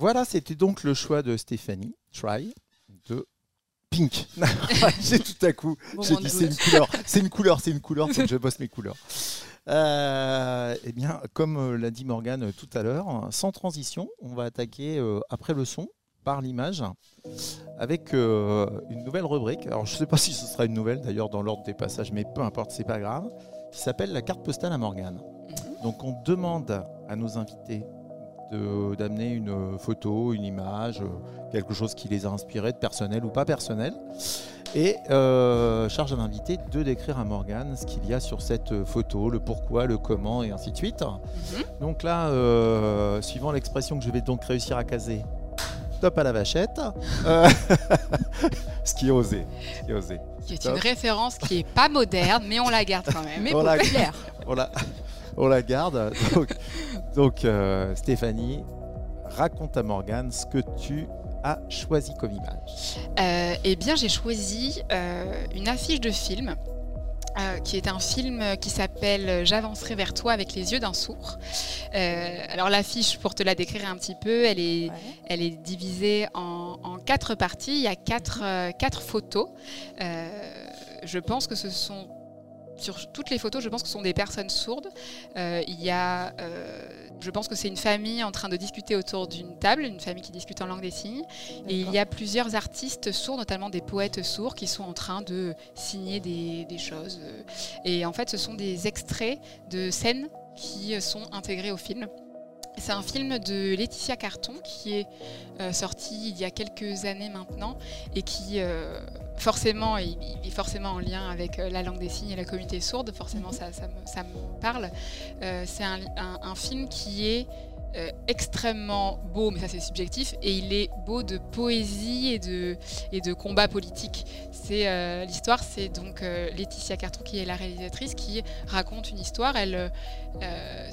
Voilà, c'était donc le choix de Stéphanie, Try, de Pink. J'ai tout à coup, Bon, j'ai dit c'est une couleur, c'est une couleur, c'est une couleur, faut que je bosse mes couleurs. Euh, eh bien, comme euh, l'a dit Morgane tout à l'heure, sans transition, on va attaquer euh, après le son par l'image avec euh, une nouvelle rubrique. Alors, je ne sais pas si ce sera une nouvelle d'ailleurs dans l'ordre des passages, mais peu importe, c'est pas grave. Qui s'appelle la carte postale à Morgane. Donc, on demande à nos invités d'amener une photo, une image, euh, quelque chose qui les a inspirés, de personnel ou pas personnel. Et euh, charge à l'invité de décrire à Morgane ce qu'il y a sur cette photo, le pourquoi, le comment et ainsi de suite. Mhm. Donc là, euh, suivant l'expression que je vais donc réussir à caser, top à la vachette. Euh, ce qui est osé. Ce qui est osé. Qui est Top. une référence qui est pas moderne, mais on la garde quand même. Mais On la-. On la, on la garde. Donc, donc, euh, Stéphanie, raconte à Morgane ce que tu as choisi comme image. Euh, eh bien, j'ai choisi euh, une affiche de film. euh, qui est un film qui s'appelle J'avancerai vers toi avec les yeux d'un sourd. Euh, alors l'affiche, pour te la décrire un petit peu, elle est, Ouais. elle est divisée en, en quatre parties. Il y a quatre, euh, quatre photos. Euh, je pense que ce sont sur toutes les photos, je pense que ce sont des personnes sourdes. Euh, il y a, euh, je pense que c'est une famille en train de discuter autour d'une table, une famille qui discute en langue des signes. Et il y a plusieurs artistes sourds, notamment des poètes sourds, qui sont en train de signer des, choses. Et en fait, ce sont des extraits de scènes qui sont intégrés au film. C'est un film de Laetitia Carton qui est euh, sorti il y a quelques années maintenant et qui euh, forcément il, il est forcément en lien avec euh, la langue des signes et la communauté sourde. Forcément, ça, ça, me, ça me parle. Euh, c'est un, un- un film qui est extrêmement beau, mais ça c'est subjectif, et il est beau de poésie et de, et de combat politique. C'est euh, l'histoire, c'est donc euh, Laetitia Carton qui est la réalisatrice qui raconte une histoire. Elle, euh,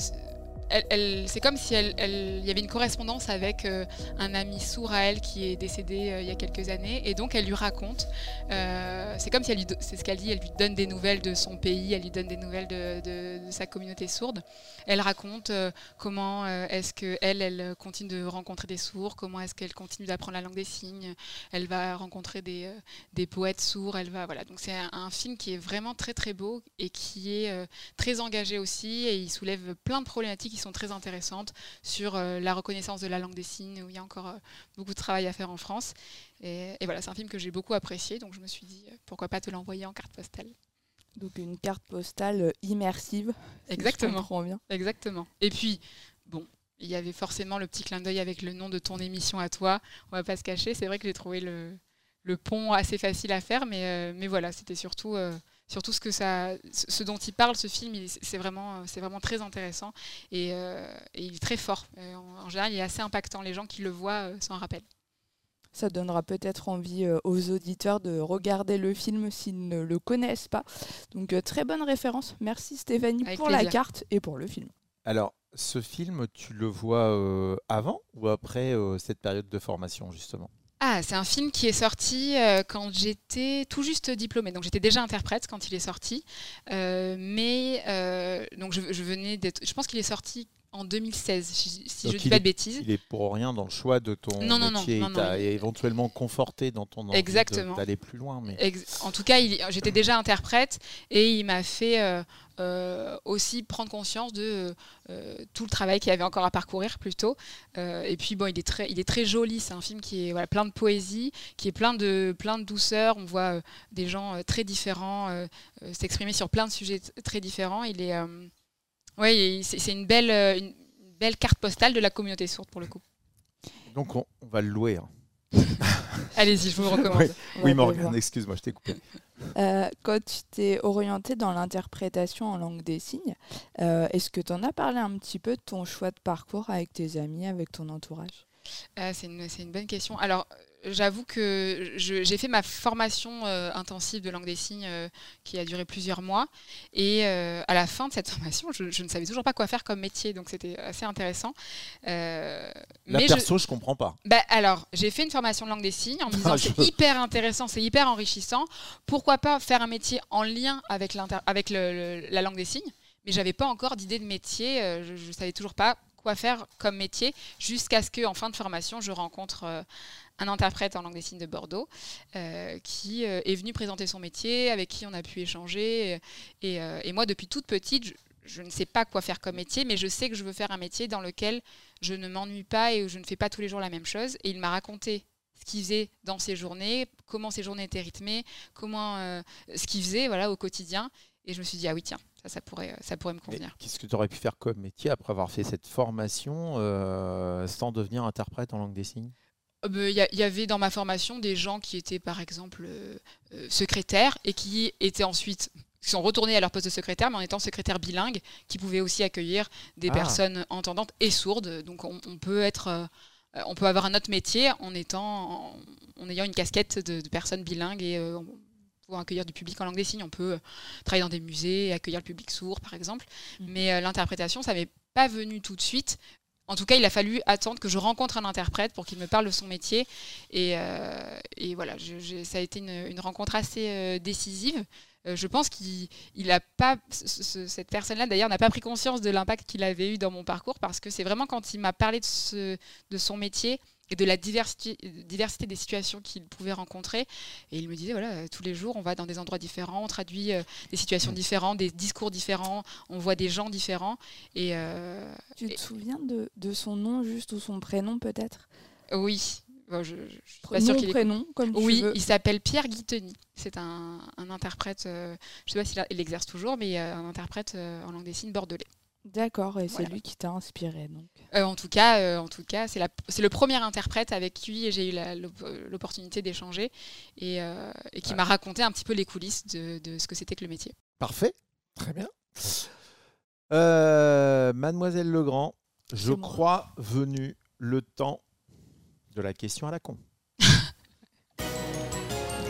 c'est comme si elle, il y avait une correspondance avec euh, un ami sourd à elle qui est décédé euh, il y a quelques années, et donc elle lui raconte. euh, c'est comme si elle lui, c'est ce qu'elle dit, elle lui donne des nouvelles de son pays, elle lui donne des nouvelles de, sa communauté sourde. Elle raconte comment est-ce que elle, continue de rencontrer des sourds, comment est-ce qu'elle continue d'apprendre la langue des signes. Elle va rencontrer des, poètes sourds. Elle va voilà. Donc c'est un, un film qui est vraiment très très beau et qui est très engagé aussi et il soulève plein de problématiques sont très intéressantes sur euh, la reconnaissance de la langue des signes où il y a encore euh, beaucoup de travail à faire en France. Et, et voilà, c'est un film que j'ai beaucoup apprécié, donc je me suis dit euh, pourquoi pas te l'envoyer en carte postale. Donc une carte postale immersive. si Exactement. comprends bien. Exactement. Et puis, bon, il y avait forcément le petit clin d'œil avec le nom de ton émission à toi. On va pas se cacher. C'est vrai que j'ai trouvé le, le pont assez facile à faire, mais, euh, mais voilà, c'était surtout, euh, surtout ce, que ça, ce ce dont il parle, ce film. il- C'est vraiment, c'est vraiment très intéressant et, euh, et il est très fort. Euh, en, en général, il est assez impactant. Les gens qui le voient euh, s'en rappellent. Ça donnera peut-être envie aux auditeurs de regarder le film s'ils ne le connaissent pas. Donc très bonne référence. Merci Stéphanie Avec pour la carte et pour le film. Alors, ce film, tu le vois euh, avant ou après euh, cette période de formation, justement? Ah, c'est un film qui est sorti euh, quand j'étais tout juste diplômée. Donc j'étais déjà interprète quand il est sorti. Euh, mais euh, donc je, je venais d'être. Je pense qu'il est sorti en 2016, si, si je Donc dis pas de bêtises. Il est pour rien dans le choix de ton Non, non, non, métier. non, il- éventuellement conforté dans ton envie Exactement. d'aller plus loin. Mais... En tout cas, j'étais déjà interprète et il m'a fait euh, euh, aussi prendre conscience de euh, tout le travail qu'il y avait encore à parcourir plutôt. Et puis bon, il est très, il est très joli. C'est un film qui est voilà, plein de poésie, qui est plein de, plein de douceur. On voit des gens très différents s'exprimer sur plein de sujets très différents. Il est, ouais, il- c'est une belle, euh, une belle carte postale de la communauté sourde pour le coup. Donc, on, on va le louer. hein. Allez-y, je vous recommande. Oui. Oui, Morgane, excuse-moi, je t'ai coupé. Euh, quand tu t'es orienté dans l'interprétation en langue des signes, euh, est-ce que tu en as parlé un petit peu de ton choix de parcours avec tes amis, avec ton entourage? C'est une, c'est une bonne question. Alors, euh, j'avoue que j'ai fait ma formation euh, intensive de langue des signes euh, qui a duré plusieurs mois. Et euh, à la fin de cette formation, je, je ne savais toujours pas quoi faire comme métier. Donc, c'était assez intéressant. La mais perso, je... comprends pas. bah, alors, j'ai fait une formation de langue des signes en me disant Ah, c'est hyper intéressant, c'est hyper enrichissant. Pourquoi pas faire un métier en lien avec, avec le- le- la langue des signes? Mais j'avais pas encore d'idée de métier. Je, je savais toujours pas quoi faire comme métier jusqu'à ce qu'en fin de formation, je rencontre un interprète en langue des signes de Bordeaux euh, qui euh, est venu présenter son métier, avec qui on a pu échanger. Et, euh, et moi, depuis toute petite, je, je ne sais pas quoi faire comme métier, mais je sais que je veux faire un métier dans lequel je ne m'ennuie pas et où je ne fais pas tous les jours la même chose. Et il m'a raconté ce qu'il faisait dans ses journées, comment ses journées étaient rythmées, comment euh, ce qu'il faisait voilà, au quotidien. Et je me suis dit, ah oui, tiens, ça, ça pourrait, ça pourrait me convenir. Qu'est-ce que tu aurais pu faire comme métier après avoir fait cette formation euh, sans devenir interprète en langue des signes? Il y, a- il y avait dans ma formation des gens qui étaient par exemple euh, euh, secrétaires et qui étaient ensuite qui sont retournés à leur poste de secrétaire, mais en étant secrétaire bilingue, qui pouvaient aussi accueillir des Ah. personnes entendantes et sourdes. Donc on, on peut être, euh, euh, on peut avoir un autre métier en étant, en, en ayant une casquette de, de personne bilingue et euh, pour accueillir du public en langue des signes. On peut euh, travailler dans des musées, accueillir le public sourd, par exemple. Mhm. Mais euh, l'interprétation, ça m'est pas venu tout de suite. En tout cas, il a fallu attendre que je rencontre un interprète pour qu'il me parle de son métier. Et, euh, voilà, je- ça a été une, rencontre assez euh, décisive. Euh, je pense qu'il il a pas, ce- ce- cette personne-là d'ailleurs n'a pas pris conscience de l'impact qu'il avait eu dans mon parcours parce que c'est vraiment quand il m'a parlé de son métier et de la diversité, diversité des situations qu'il pouvait rencontrer. Et il me disait, voilà, euh, tous les jours, on va dans des endroits différents, on traduit euh, des situations différentes, des discours différents, on voit des gens différents. Et euh, Tu Et- te souviens de, de son nom juste ou son prénom peut-être? Oui, Bon, je, je suis pas sûre qu'il est prénom, comme tu Oui, veux. il s'appelle Pierre Guiteny. C'est un, un interprète, euh, je ne sais pas s'il exerce toujours, mais euh, un interprète euh, en langue des signes bordelais. D'accord, et c'est Voilà. lui qui t'a inspiré donc. Euh, en tout cas, euh, en tout cas, c'est la- c'est le premier interprète avec qui j'ai eu l'opportunité d'échanger et, euh, et qui Ouais. m'a raconté un petit peu les coulisses de, de ce que c'était que le métier. Parfait, très bien. Euh, Mademoiselle Legrand, je crois venu le temps de la question à la con.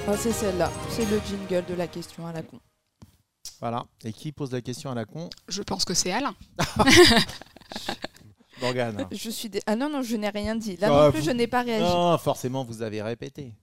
Ah, c'est celle-là, c'est le jingle de la question à la con. Voilà. Et qui pose la question à la con Je pense que c'est Alain. Morgane. Je suis dé- Ah non, non, je n'ai rien dit. Là Ah, non plus, vous- je n'ai pas réagi. Non, forcément, vous avez répété.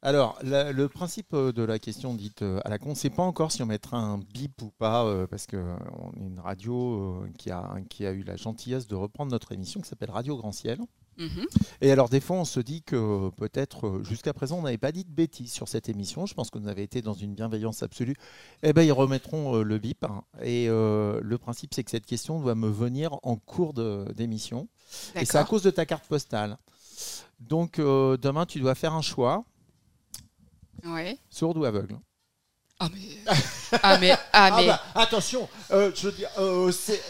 Alors, la- le principe euh, de la question dite euh, à la con, c'est pas encore si on mettra un bip ou pas, euh, parce qu'on est une radio euh, qui, a, qui a eu la gentillesse de reprendre notre émission qui s'appelle Radio Grand Ciel. Mhm. Et alors, des fois, on se dit que peut-être, euh, jusqu'à présent, on n'avait pas dit de bêtises sur cette émission. Je pense que vous avez été dans une bienveillance absolue. Eh bien, ils remettront euh, le bip. hein. Et euh, le principe, c'est que cette question doit me venir en cours d'émission. Et c'est à cause de ta carte postale. Donc, euh, demain, tu dois faire un choix, Ouais. sourde ou aveugle. Ah mais, ah mais, ah mais, bah, attention, euh, je veux dire, euh, c'est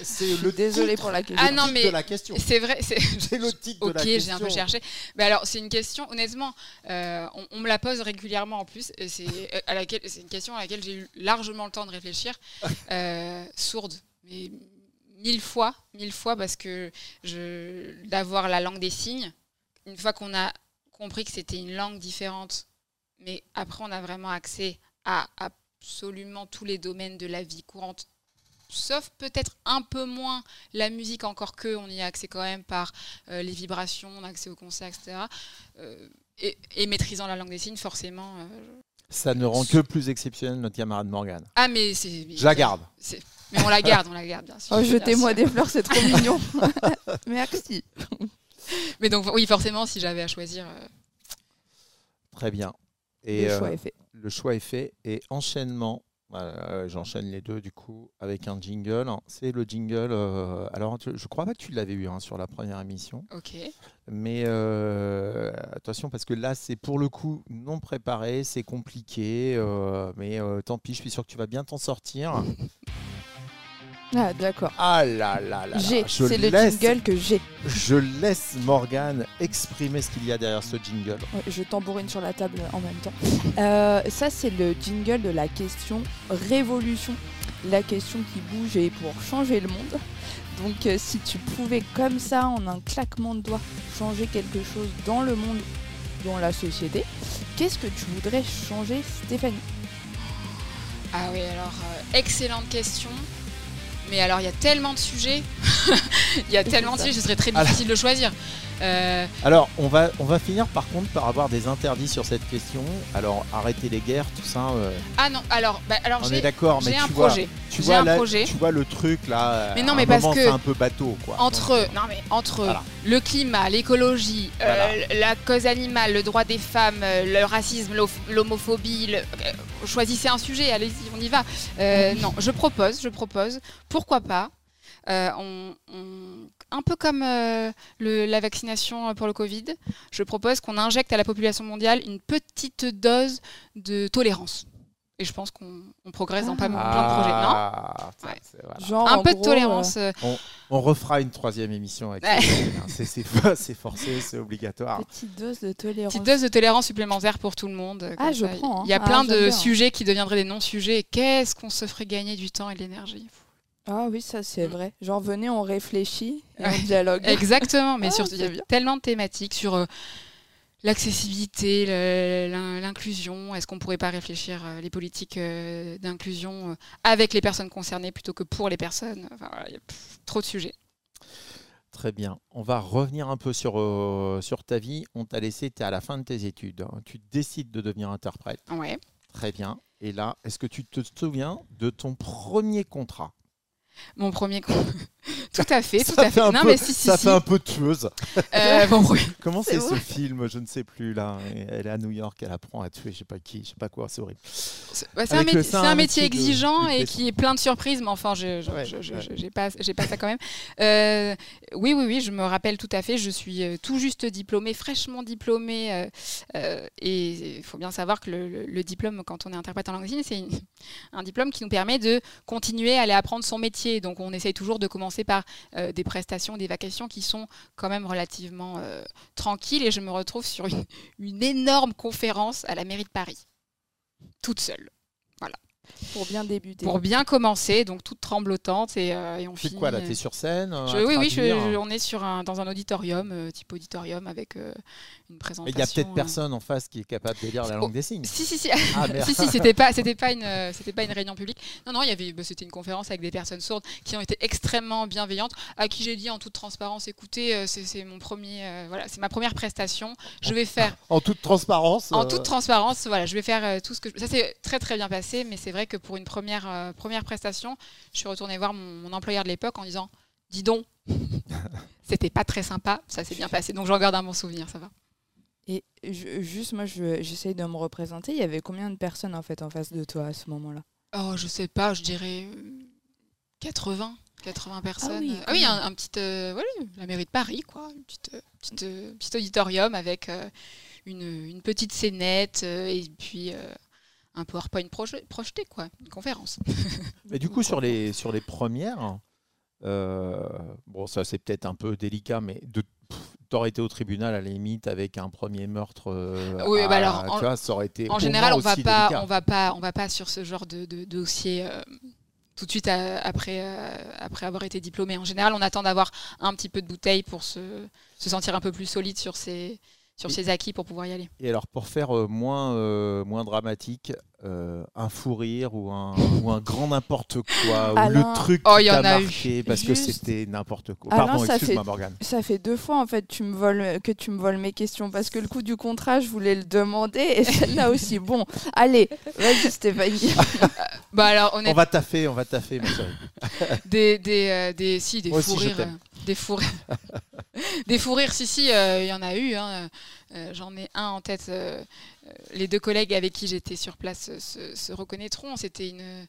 le désolée titre- pour la question. Ah non, mais de la question. c'est vrai, c'est. Le titre de Ok, la j'ai question. un peu cherché. Mais alors, c'est une question, honnêtement, euh, on, on me la pose régulièrement en plus. et C'est euh, à laquelle, c'est une question à laquelle j'ai eu largement le temps de réfléchir. Euh, sourde, mais mille fois, mille fois, parce que je, d'avoir la langue des signes, une fois qu'on a compris que c'était une langue différente, mais après on a vraiment accès à absolument tous les domaines de la vie courante sauf peut-être un peu moins la musique, encore que on y a accès quand même par euh, les vibrations, on a accès au concert, etc. Euh, et, et maîtrisant la langue des signes, forcément. euh, Ça ne rend que plus exceptionnel notre camarade Morgane. Ah, mais c'est. Je la garde. Mais on la garde, on la garde, bien sûr. Oh, jetez-moi des fleurs, c'est trop mignon. Merci. Mais donc, oui, forcément, si j'avais à choisir. euh, Très bien. Et Le choix euh, est fait. le choix est fait. Et enchaînement, euh, j'enchaîne les deux du coup avec un jingle. C'est le jingle. euh, alors, tu- je crois pas que tu l'avais eu hein, sur la première émission. ok. Mais euh, attention, parce que là, c'est pour le coup non préparé, c'est compliqué. euh, mais tant pis, je suis sûr que tu vas bien t'en sortir. Ah, d'accord. Ah là là là là. J'ai, c'est le laisse- jingle que j'ai. Je laisse Morgane exprimer ce qu'il y a derrière ce jingle. Ouais, je tambourine sur la table en même temps. Euh, ça, c'est le jingle de la question révolution. La question qui bouge et pour changer le monde. Donc, euh, si tu pouvais, comme ça, en un claquement de doigts, changer quelque chose dans le monde, dans la société, qu'est-ce que tu voudrais changer, Stéphanie? Ah oui, alors, euh, excellente question. Mais alors, il y a tellement de sujets. Il y a tellement de sujets, ce serait très difficile de choisir. Euh, Alors, on va, on va finir par contre par avoir des interdits sur cette question. Alors, arrêter les guerres, tout ça, euh, Ah non, alors, bah, alors on est d'accord, mais un tu vois, projet. tu vois, un là, projet. tu vois le truc là. Mais non, à mais un parce moment, que c'est un peu bateau, quoi. Entre, Donc, non mais entre Voilà. le climat, l'écologie, euh, la cause animale, le droit des femmes, le racisme, l'homophobie, le- choisissez un sujet, allez-y, on y va. Non, je propose, je propose, pourquoi pas, on- on- un peu comme euh, le- la vaccination pour le Covid, je propose qu'on injecte à la population mondiale une petite dose de tolérance. Et je pense qu'on on progresse dans pas mal plein de projets. Non Ah, ça, Ouais. c'est- voilà. Genre, Un en peu de gros, tolérance. euh, On refera une troisième émission avec Ouais. ça. C'est- C'est c'est forcé, c'est euh, obligatoire. petite dose de tolérance. Petite dose de tolérance supplémentaire pour tout le monde. euh, Ah, comme je ça. prends, hein. Il y a Ah, plein j'aime de bien. sujets qui deviendraient des non-sujets. Qu'est-ce qu'on se ferait gagner du temps et de l'énergie? Ah oui, ça c'est vrai. Genre, venez, on réfléchit et Ouais. on dialogue. Exactement, mais Ah, surtout, il y c'est a bien. tellement de thématiques sur euh, l'accessibilité, l'inclusion. Est-ce qu'on pourrait pas réfléchir euh, les politiques euh, d'inclusion euh, avec les personnes concernées plutôt que pour les personnes? Enfin, voilà, il y a pff, trop de sujets. Très bien. On va revenir un peu sur, euh, sur ta vie. On t'a laissé, tu es à la fin de tes études. hein. Tu décides de devenir interprète. Ouais. Très bien. Et là, est-ce que tu te souviens de ton premier contrat? Mon premier coup. tout à fait, tout Ça à fait. non, peu- mais si, si, ça si. fait un peu tueuse. Euh, Comment C'est ce film? Je ne sais plus là. Elle est à New York, elle apprend à tuer, je sais pas qui, je sais pas quoi, c'est horrible. C'est bah, un, métier- un un de- exigeant de et qui est plein de surprises, mais enfin, je je- Ouais, ouais. j'ai pas, j'ai pas ça quand même. Euh, oui, oui, oui, je me rappelle tout à fait. Je suis euh, tout juste diplômée, fraîchement diplômée. euh, et il faut bien savoir que le, le- le diplôme, quand on est interprète en langue des signes, c'est un diplôme qui nous permet de continuer à aller apprendre son métier. Donc, on essaye toujours de commencer par euh, des prestations, des vacations qui sont quand même relativement euh, tranquilles. Et je me retrouve sur une, une énorme conférence à la mairie de Paris, toute seule. Pour bien débuter. pour bien commencer, donc toute tremblotante et, euh, et on C'est finit. quoi là T'es sur scène euh, je- oui, oui, je- traduire je- on est sur un, dans un auditorium, euh, type auditorium, avec euh, une Mais présentation. il y a peut-être euh. personne en face qui est capable de lire la Oh, langue des signes. Si, si, si, Ah, si, si, c'était pas, c'était pas une, euh, c'était pas une réunion publique. Non, non, il y avait, bah, c'était une conférence avec des personnes sourdes qui ont été extrêmement bienveillantes, à qui j'ai dit en toute transparence, écoutez, euh, c'est, c'est mon premier, euh, voilà, c'est ma première prestation. Je vais faire En toute transparence. En toute transparence, voilà, je vais faire euh, tout ce que je- ça s'est très très bien passé, mais c'est vrai que pour une première euh, première prestation, je suis retournée voir mon, mon employeur de l'époque en disant, dis donc, c'était pas très sympa, ça s'est bien passé, donc j'en garde un bon souvenir, ça va. Et je- juste, moi, je- j'essaye de me représenter. Il y avait combien de personnes en fait en face de toi à ce moment-là? Oh, je sais pas, je dirais euh, 80. 80 personnes. oui, Ah oui, un, un petit, euh, voilà, la mairie de Paris, quoi, une petite, euh, petite, euh, petit auditorium avec euh, une, une petite scénette euh, et puis euh, un PowerPoint proje- projeté, quoi, une conférence. Mais du coup, sur les, sur les premières, euh, bon, ça c'est peut-être un peu délicat, mais de, t'aurais été au tribunal à la limite avec un premier meurtre. euh, Oui, à- bah alors, tu en- vois, ça aurait été. En général, on va pas, délicat. on va pas, on va pas sur ce genre de, de- de dossier euh, tout de suite à- après, après avoir été diplômé. En général, on attend d'avoir un petit peu de bouteille pour se, se sentir un peu plus solide sur ses, sur Et- ses acquis pour pouvoir y aller. Et alors, pour faire euh, moins, euh, moins dramatique, euh, un fou rire ou un, ou un grand n'importe quoi, ou Alain- le truc Oh, qui t'a marqué parce que c'était n'importe quoi. Alain, Pardon, ça excuse-moi, fait- Morgane. Ça fait deux fois en fait tu me voles, que tu me voles mes questions parce que le coup du contrat, je voulais le demander et celle-là aussi. Bon, allez, vas-y Stéphanie. Bah alors, On honnêtement, va taffer, on va taffer, ma chérie. des, des, euh, des, si, des Moi fous rires. Des fous rires. des si, si, euh, il y en a eu. hein. Euh, J'en ai un en tête. euh, les deux collègues avec qui j'étais sur place se reconnaîtront. C'était une,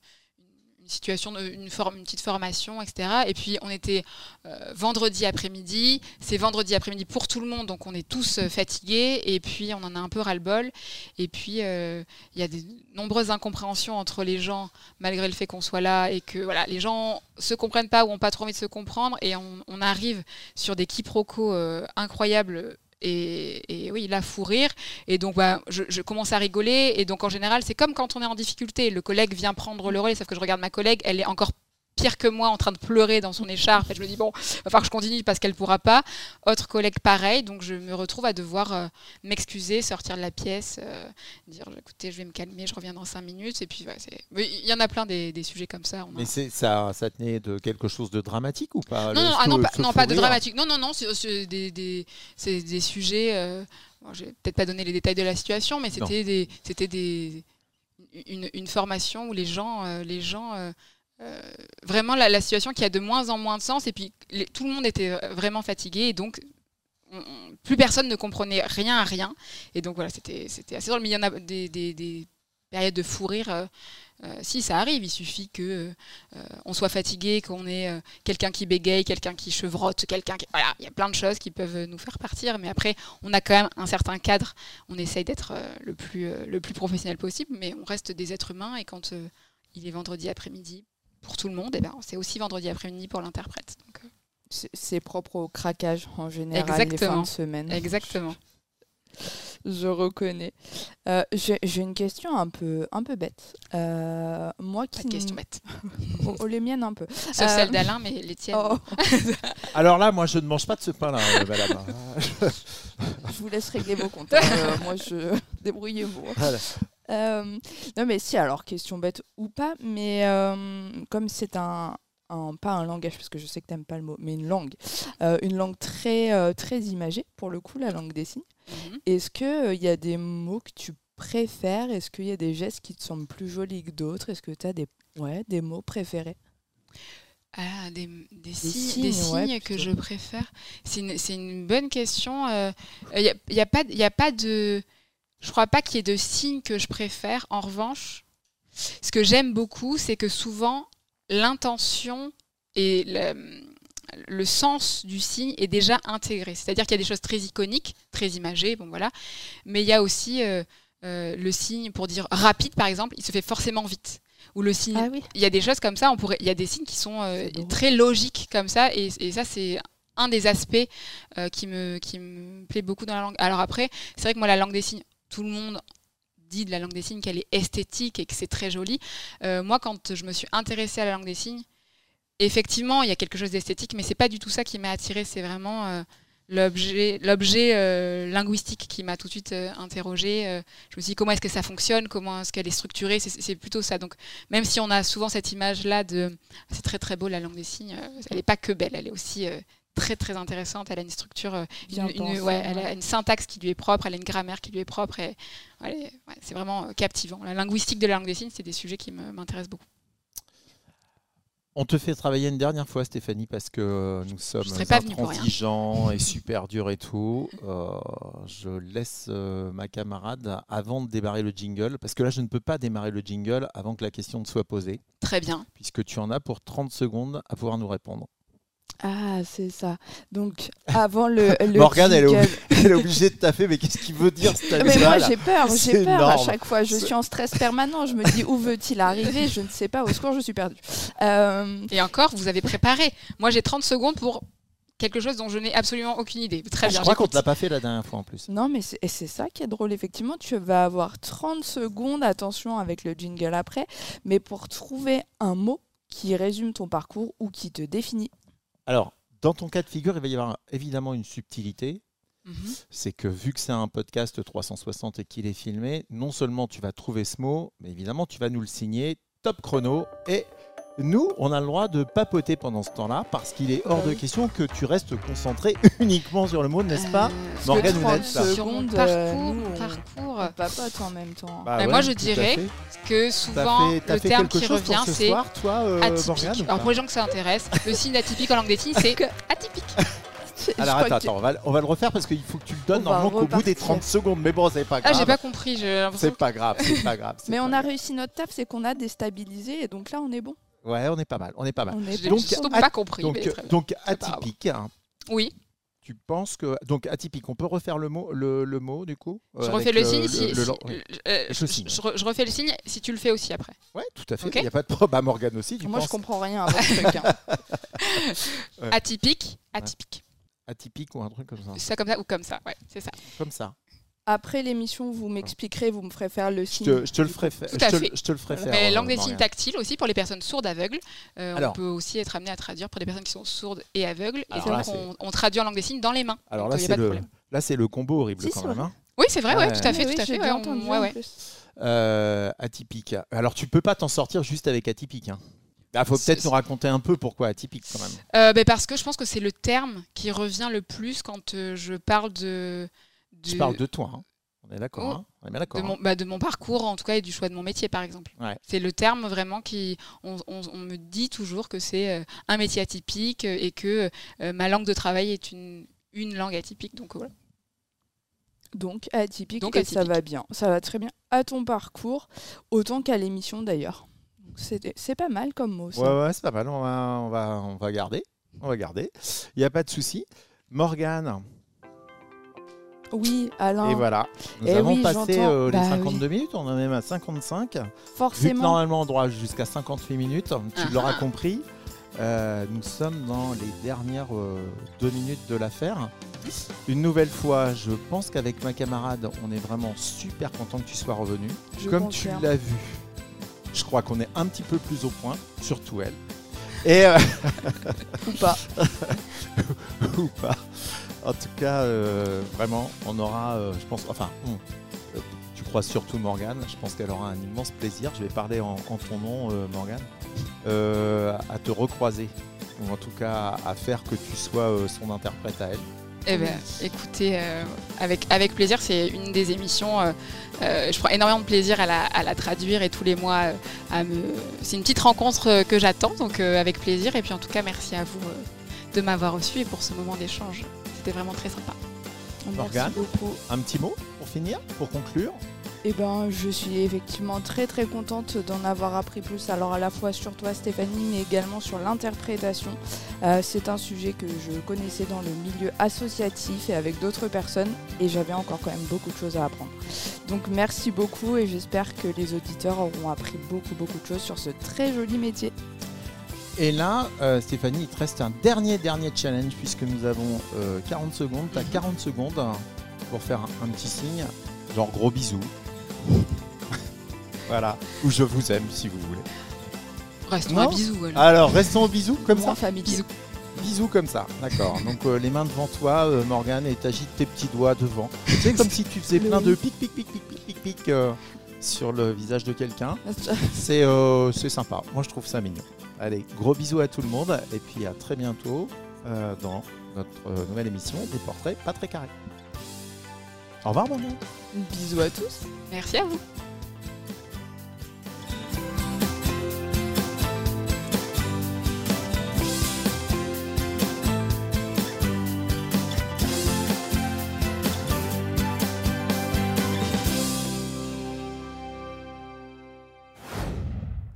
une situation, de- une, petite formation, etc. Et puis, on était euh, vendredi après-midi. C'est vendredi après-midi pour tout le monde, donc on est tous euh, fatigués. Et puis, on en a un peu ras-le-bol. Et puis, euh, il y a des nombreuses incompréhensions entre les gens malgré le fait qu'on soit là et que voilà, les gens se comprennent pas ou ont pas trop envie de se comprendre et on, on arrive sur des quiproquos incroyables. Et, oui, là, fou rire. Et donc, bah, je, je commence à rigoler. Et donc, en général, c'est comme quand on est en difficulté. Le collègue vient prendre le relais, sauf que je regarde ma collègue, elle est encore pire que moi en train de pleurer dans son écharpe. Et je me dis, bon, va falloir que je continue parce qu'elle pourra pas. Autre collègue pareil, donc je me retrouve à devoir euh, m'excuser, sortir de la pièce, euh, dire écoutez, je vais me calmer, je reviens dans cinq minutes. Et puis, ouais, il y en a plein des, des sujets comme ça. on Mais ça, ça tenait de quelque chose de dramatique ou pas non, ah non, pas, feu non, pas de dramatique. Non, non, non, c'est des, des, des sujets. Euh, bon, je vais peut-être pas donner les détails de la situation, mais c'était des, c'était des, une, une formation où les gens, euh, les gens, euh, euh, vraiment la, situation qui a de moins en moins de sens, et puis tout le monde était euh, vraiment fatigué, et donc on- on- plus personne ne comprenait rien à rien, et donc voilà, c'était, assez drôle. Mais il y en a des, des, des périodes de fou rire. euh, si ça arrive, il suffit que on soit fatigué, qu'on ait quelqu'un qui bégaye, quelqu'un qui chevrotte, quelqu'un qui... Voilà, il y a plein de choses qui peuvent nous faire partir, mais après, on a quand même un certain cadre. On essaye d'être le, plus, le plus professionnel possible, mais on reste des êtres humains, et quand il est vendredi après-midi pour tout le monde, eh ben, c'est aussi vendredi après-midi pour l'interprète. Euh, C'est propre au craquage en général, les fins Exactement. de semaine. exactement. Je reconnais. Euh, J'ai une question un peu, un peu bête. Euh, moi Pas qui de n- question bête. Oh, oh, les miennes un peu. Sauf Euh, celle d'Alain, mais les tiennes. Oh, Alors là, moi, je ne mange pas de ce pain-là, euh, madame. je vous laisse régler vos comptes. hein. Euh, moi, je débrouillez-vous. Voilà. Euh, non, mais si, alors, question bête ou pas, mais euh, comme c'est un, un- Pas un langage, parce que je sais que t'aimes pas le mot, mais une langue. euh, une langue très, euh, très imagée, pour le coup, la langue des signes. Mhm. Est-ce qu'il y a des mots que tu préfères? Est-ce qu'il y a des gestes qui te semblent plus jolis que d'autres? Est-ce que tu as des, ouais, des mots préférés? Ah, des, des signes, signes, des ouais, signes que je préfère. C'est une, une bonne question. Il n'y a, y a, pas y a pas de. Je crois pas qu'il y ait de signes que je préfère. En revanche, ce que j'aime beaucoup, c'est que souvent, l'intention et le, le sens du signe est déjà intégré. C'est-à-dire qu'il y a des choses très iconiques, très imagées, bon voilà. Mais il y a aussi euh, euh, le signe pour dire rapide, par exemple, il se fait forcément vite. Ou le signe oui. il y a des choses comme ça, on pourrait, il y a des signes qui sont euh, très logiques comme ça, et, et ça c'est un des aspects qui, me, qui me plaît beaucoup dans la langue. Alors après, c'est vrai que moi la langue des signes, tout le monde dit de la langue des signes qu'elle est esthétique et que c'est très joli. Euh, moi quand je me suis intéressée à la langue des signes, effectivement il y a quelque chose d'esthétique, mais c'est pas du tout ça qui m'a attirée, c'est vraiment euh, l'objet euh, linguistique qui m'a tout de suite interrogée. Je me suis dit comment est-ce que ça fonctionne, comment est-ce qu'elle est structurée, c'est c'est plutôt ça. Donc même si on a souvent cette image-là de c'est très très beau la langue des signes, elle n'est pas que belle, elle est aussi très très intéressante. Elle a une structure, euh, une, ouais, elle a une syntaxe qui lui est propre, elle a une grammaire qui lui est propre. Et, ouais, c'est vraiment euh, captivant. La linguistique de la langue des signes, c'est des sujets qui me- m'intéressent beaucoup. On te fait travailler une dernière fois, Stéphanie, parce que euh, nous sommes intransigeants et super durs et tout. Euh, je laisse euh, ma camarade avant de démarrer le jingle, parce que là, je ne peux pas démarrer le jingle avant que la question ne soit posée, Très bien. puisque tu en as pour 30 secondes à pouvoir nous répondre. Ah, c'est ça. Donc, avant le, le Morgane, elle est jingle- Elle est obligée de taffer, mais qu'est-ce qu'il veut dire cet Mais moi, j'ai peur, j'ai peur à chaque fois. Je suis en stress permanent. Je me dis où veut-il arriver? Je ne sais pas. Au secours, je suis perdue. Euh, Et encore, vous avez préparé. Moi, j'ai 30 secondes pour quelque chose dont je n'ai absolument aucune idée. Très Je bien. crois qu'on ne l'a pas fait la dernière fois en plus. non, mais c'est ça qui est drôle. Effectivement, tu vas avoir 30 secondes, attention avec le jingle après, mais pour trouver un mot qui résume ton parcours ou qui te définit. Alors, dans ton cas de figure, il va y avoir évidemment une subtilité. Mhm. c'est que vu que c'est un podcast 360 et qu'il est filmé, non seulement tu vas trouver ce mot, mais évidemment tu vas nous le signer, top chrono. Et nous, on a le droit de papoter pendant ce temps-là, parce qu'il est hors de oui. question que tu restes concentré uniquement sur le mot, n'est-ce pas Euh, Morgane ou 30 Ned, ça Sur mon secondes, parcours, euh, nous, mon on- parcours, on papote en même temps. Bah Mais moi, je dirais que T'as souvent, fait, t'as le terme qui revient, ce c'est soir, toi, euh, atypique. Morgane, Alors pour les gens que ça intéresse, le signe atypique en langue des signes, c'est atypique. Alors attends, attends, on va, on va le refaire parce qu'il faut que tu le donnes On normalement qu'au bout des repartir. 30 secondes. Mais bon, c'est pas Ah, grave. j'ai pas compris. j'ai l'impression C'est pas grave, c'est pas grave. c'est Mais pas on a réussi notre taf, c'est qu'on a déstabilisé et donc là on est bon. Ouais, on est pas mal, on est pas mal. On est. Donc, pas compris. Donc, mais donc atypique. hein. Oui, Tu penses que donc atypique, on peut refaire le mot, le, le mot du coup euh, je refais le, signe. si, le- si- oui. euh, Avec je, le signe. je re- je refais le signe si tu le fais aussi après. Ouais, tout à fait. Il n'y a pas de problème. Bah, Morgane aussi, tu Moi je comprends rien à votre truc. hein. Ouais. Atypique, atypique. atypique ou un truc comme ça, Ça comme ça ou comme ça, ouais, c'est ça. comme ça. Après l'émission, vous m'expliquerez, vous me ferez faire le Je signe. te, je te le ferai faire. Tout Je à te, fait. je te le ferai faire. Mais euh, langue des signes tactile aussi pour les personnes sourdes aveugles. Euh, Alors. on peut aussi être amené à traduire pour des personnes qui sont sourdes et aveugles. Et là, donc, on, on traduit en langue des signes dans les mains. Alors Donc, là, c'est le, problème. là, c'est le combo horrible Si, quand même. hein. Oui, c'est vrai, Ouais. ouais, tout à fait, oui, tout à fait. ouais, on- entendu ouais, ouais. Euh, atypique. Alors, tu peux pas t'en sortir juste avec atypique. Il faut C'est- peut-être nous raconter un peu pourquoi atypique quand même. Euh, ben, parce que je pense que c'est le terme qui revient le plus quand euh, je parle de. Tu parles de toi. hein. On est d'accord. Oh. hein. On est bien d'accord. de mon, hein. bah, de mon parcours en tout cas et du choix de mon métier par exemple. Ouais. C'est le terme vraiment qui on, on- on me dit toujours que c'est euh, un métier atypique euh, et que euh, ma langue de travail est une, une langue atypique donc voilà. Donc atypique, Donc, et ça va bien. Ça va très bien à ton parcours, autant qu'à l'émission d'ailleurs. C'est c'est pas mal comme mot. ça. Ouais, ouais, c'est pas mal. On va, on va, on va garder. On va garder. Il n'y a pas de souci. Morgane. Oui, Alain, Et voilà. Nous Eh avons oui, passé euh, les Bah 52 minutes. On en est même à 55. Vu que forcément. normalement on doit jusqu'à 58 minutes, tu Ah l'auras ah. compris. euh, nous sommes dans les dernières euh, deux minutes de l'affaire. Une nouvelle fois, je pense qu'avec ma camarade, on est vraiment super content que tu sois revenu. Comme tu l'as vu, je crois qu'on est un petit peu plus au point, surtout elle. Et euh, Ou pas. ou pas. En tout cas, euh, vraiment, on aura, euh, je pense, enfin, on- euh, tu crois surtout Morgane, je pense qu'elle aura un immense plaisir, je vais parler en, ton nom, Morgane, à te recroiser, ou en tout cas à faire que tu sois son interprète à elle. Eh ben, écoutez, avec, avec plaisir, c'est une des émissions. je prends énormément de plaisir à la, à la traduire et tous les mois à me. C'est une petite rencontre que j'attends, donc avec plaisir. Et puis en tout cas, merci à vous de m'avoir reçu et pour ce moment d'échange. C'était vraiment très sympa. Morgane Merci beaucoup. Un petit mot pour finir, pour conclure Eh ben, je suis effectivement très très contente d'en avoir appris plus. Alors à la fois sur toi Stéphanie, mais également sur l'interprétation. Euh, c'est un sujet que je connaissais dans le milieu associatif et avec d'autres personnes, et j'avais encore quand même beaucoup de choses à apprendre. Donc merci beaucoup, et j'espère que les auditeurs auront appris beaucoup beaucoup de choses sur ce très joli métier. Et là, euh, Stéphanie, il te reste un dernier, dernier challenge puisque nous avons euh, 40 secondes. Tu as 40 secondes pour faire un, un petit signe, genre gros bisous. voilà. Ou je vous aime si vous voulez. Restons Non un bisou. alors. Alors, restons au bisou comme ça. familier. Bisous. Bisous comme ça. D'accord. Donc, euh, les mains devant toi, euh, Morgane, et t'agites tes petits doigts devant. C'est comme si tu faisais plein de pic, pic, pic, pic, pic, pic, pic euh, sur le visage de quelqu'un. C'est euh, c'est sympa. Moi, je trouve ça mignon. Allez, gros bisous à tout le monde et puis à très bientôt euh, dans notre euh, nouvelle émission des portraits pas très carrés. Au revoir, maman. Bisous à tous. Merci à vous.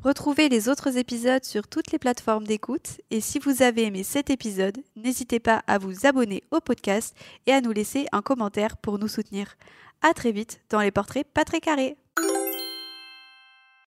Retrouvez les autres épisodes sur toutes les plateformes d'écoute et si vous avez aimé cet épisode, n'hésitez pas à vous abonner au podcast et à nous laisser un commentaire pour nous soutenir. À très vite dans les portraits pas très carrés.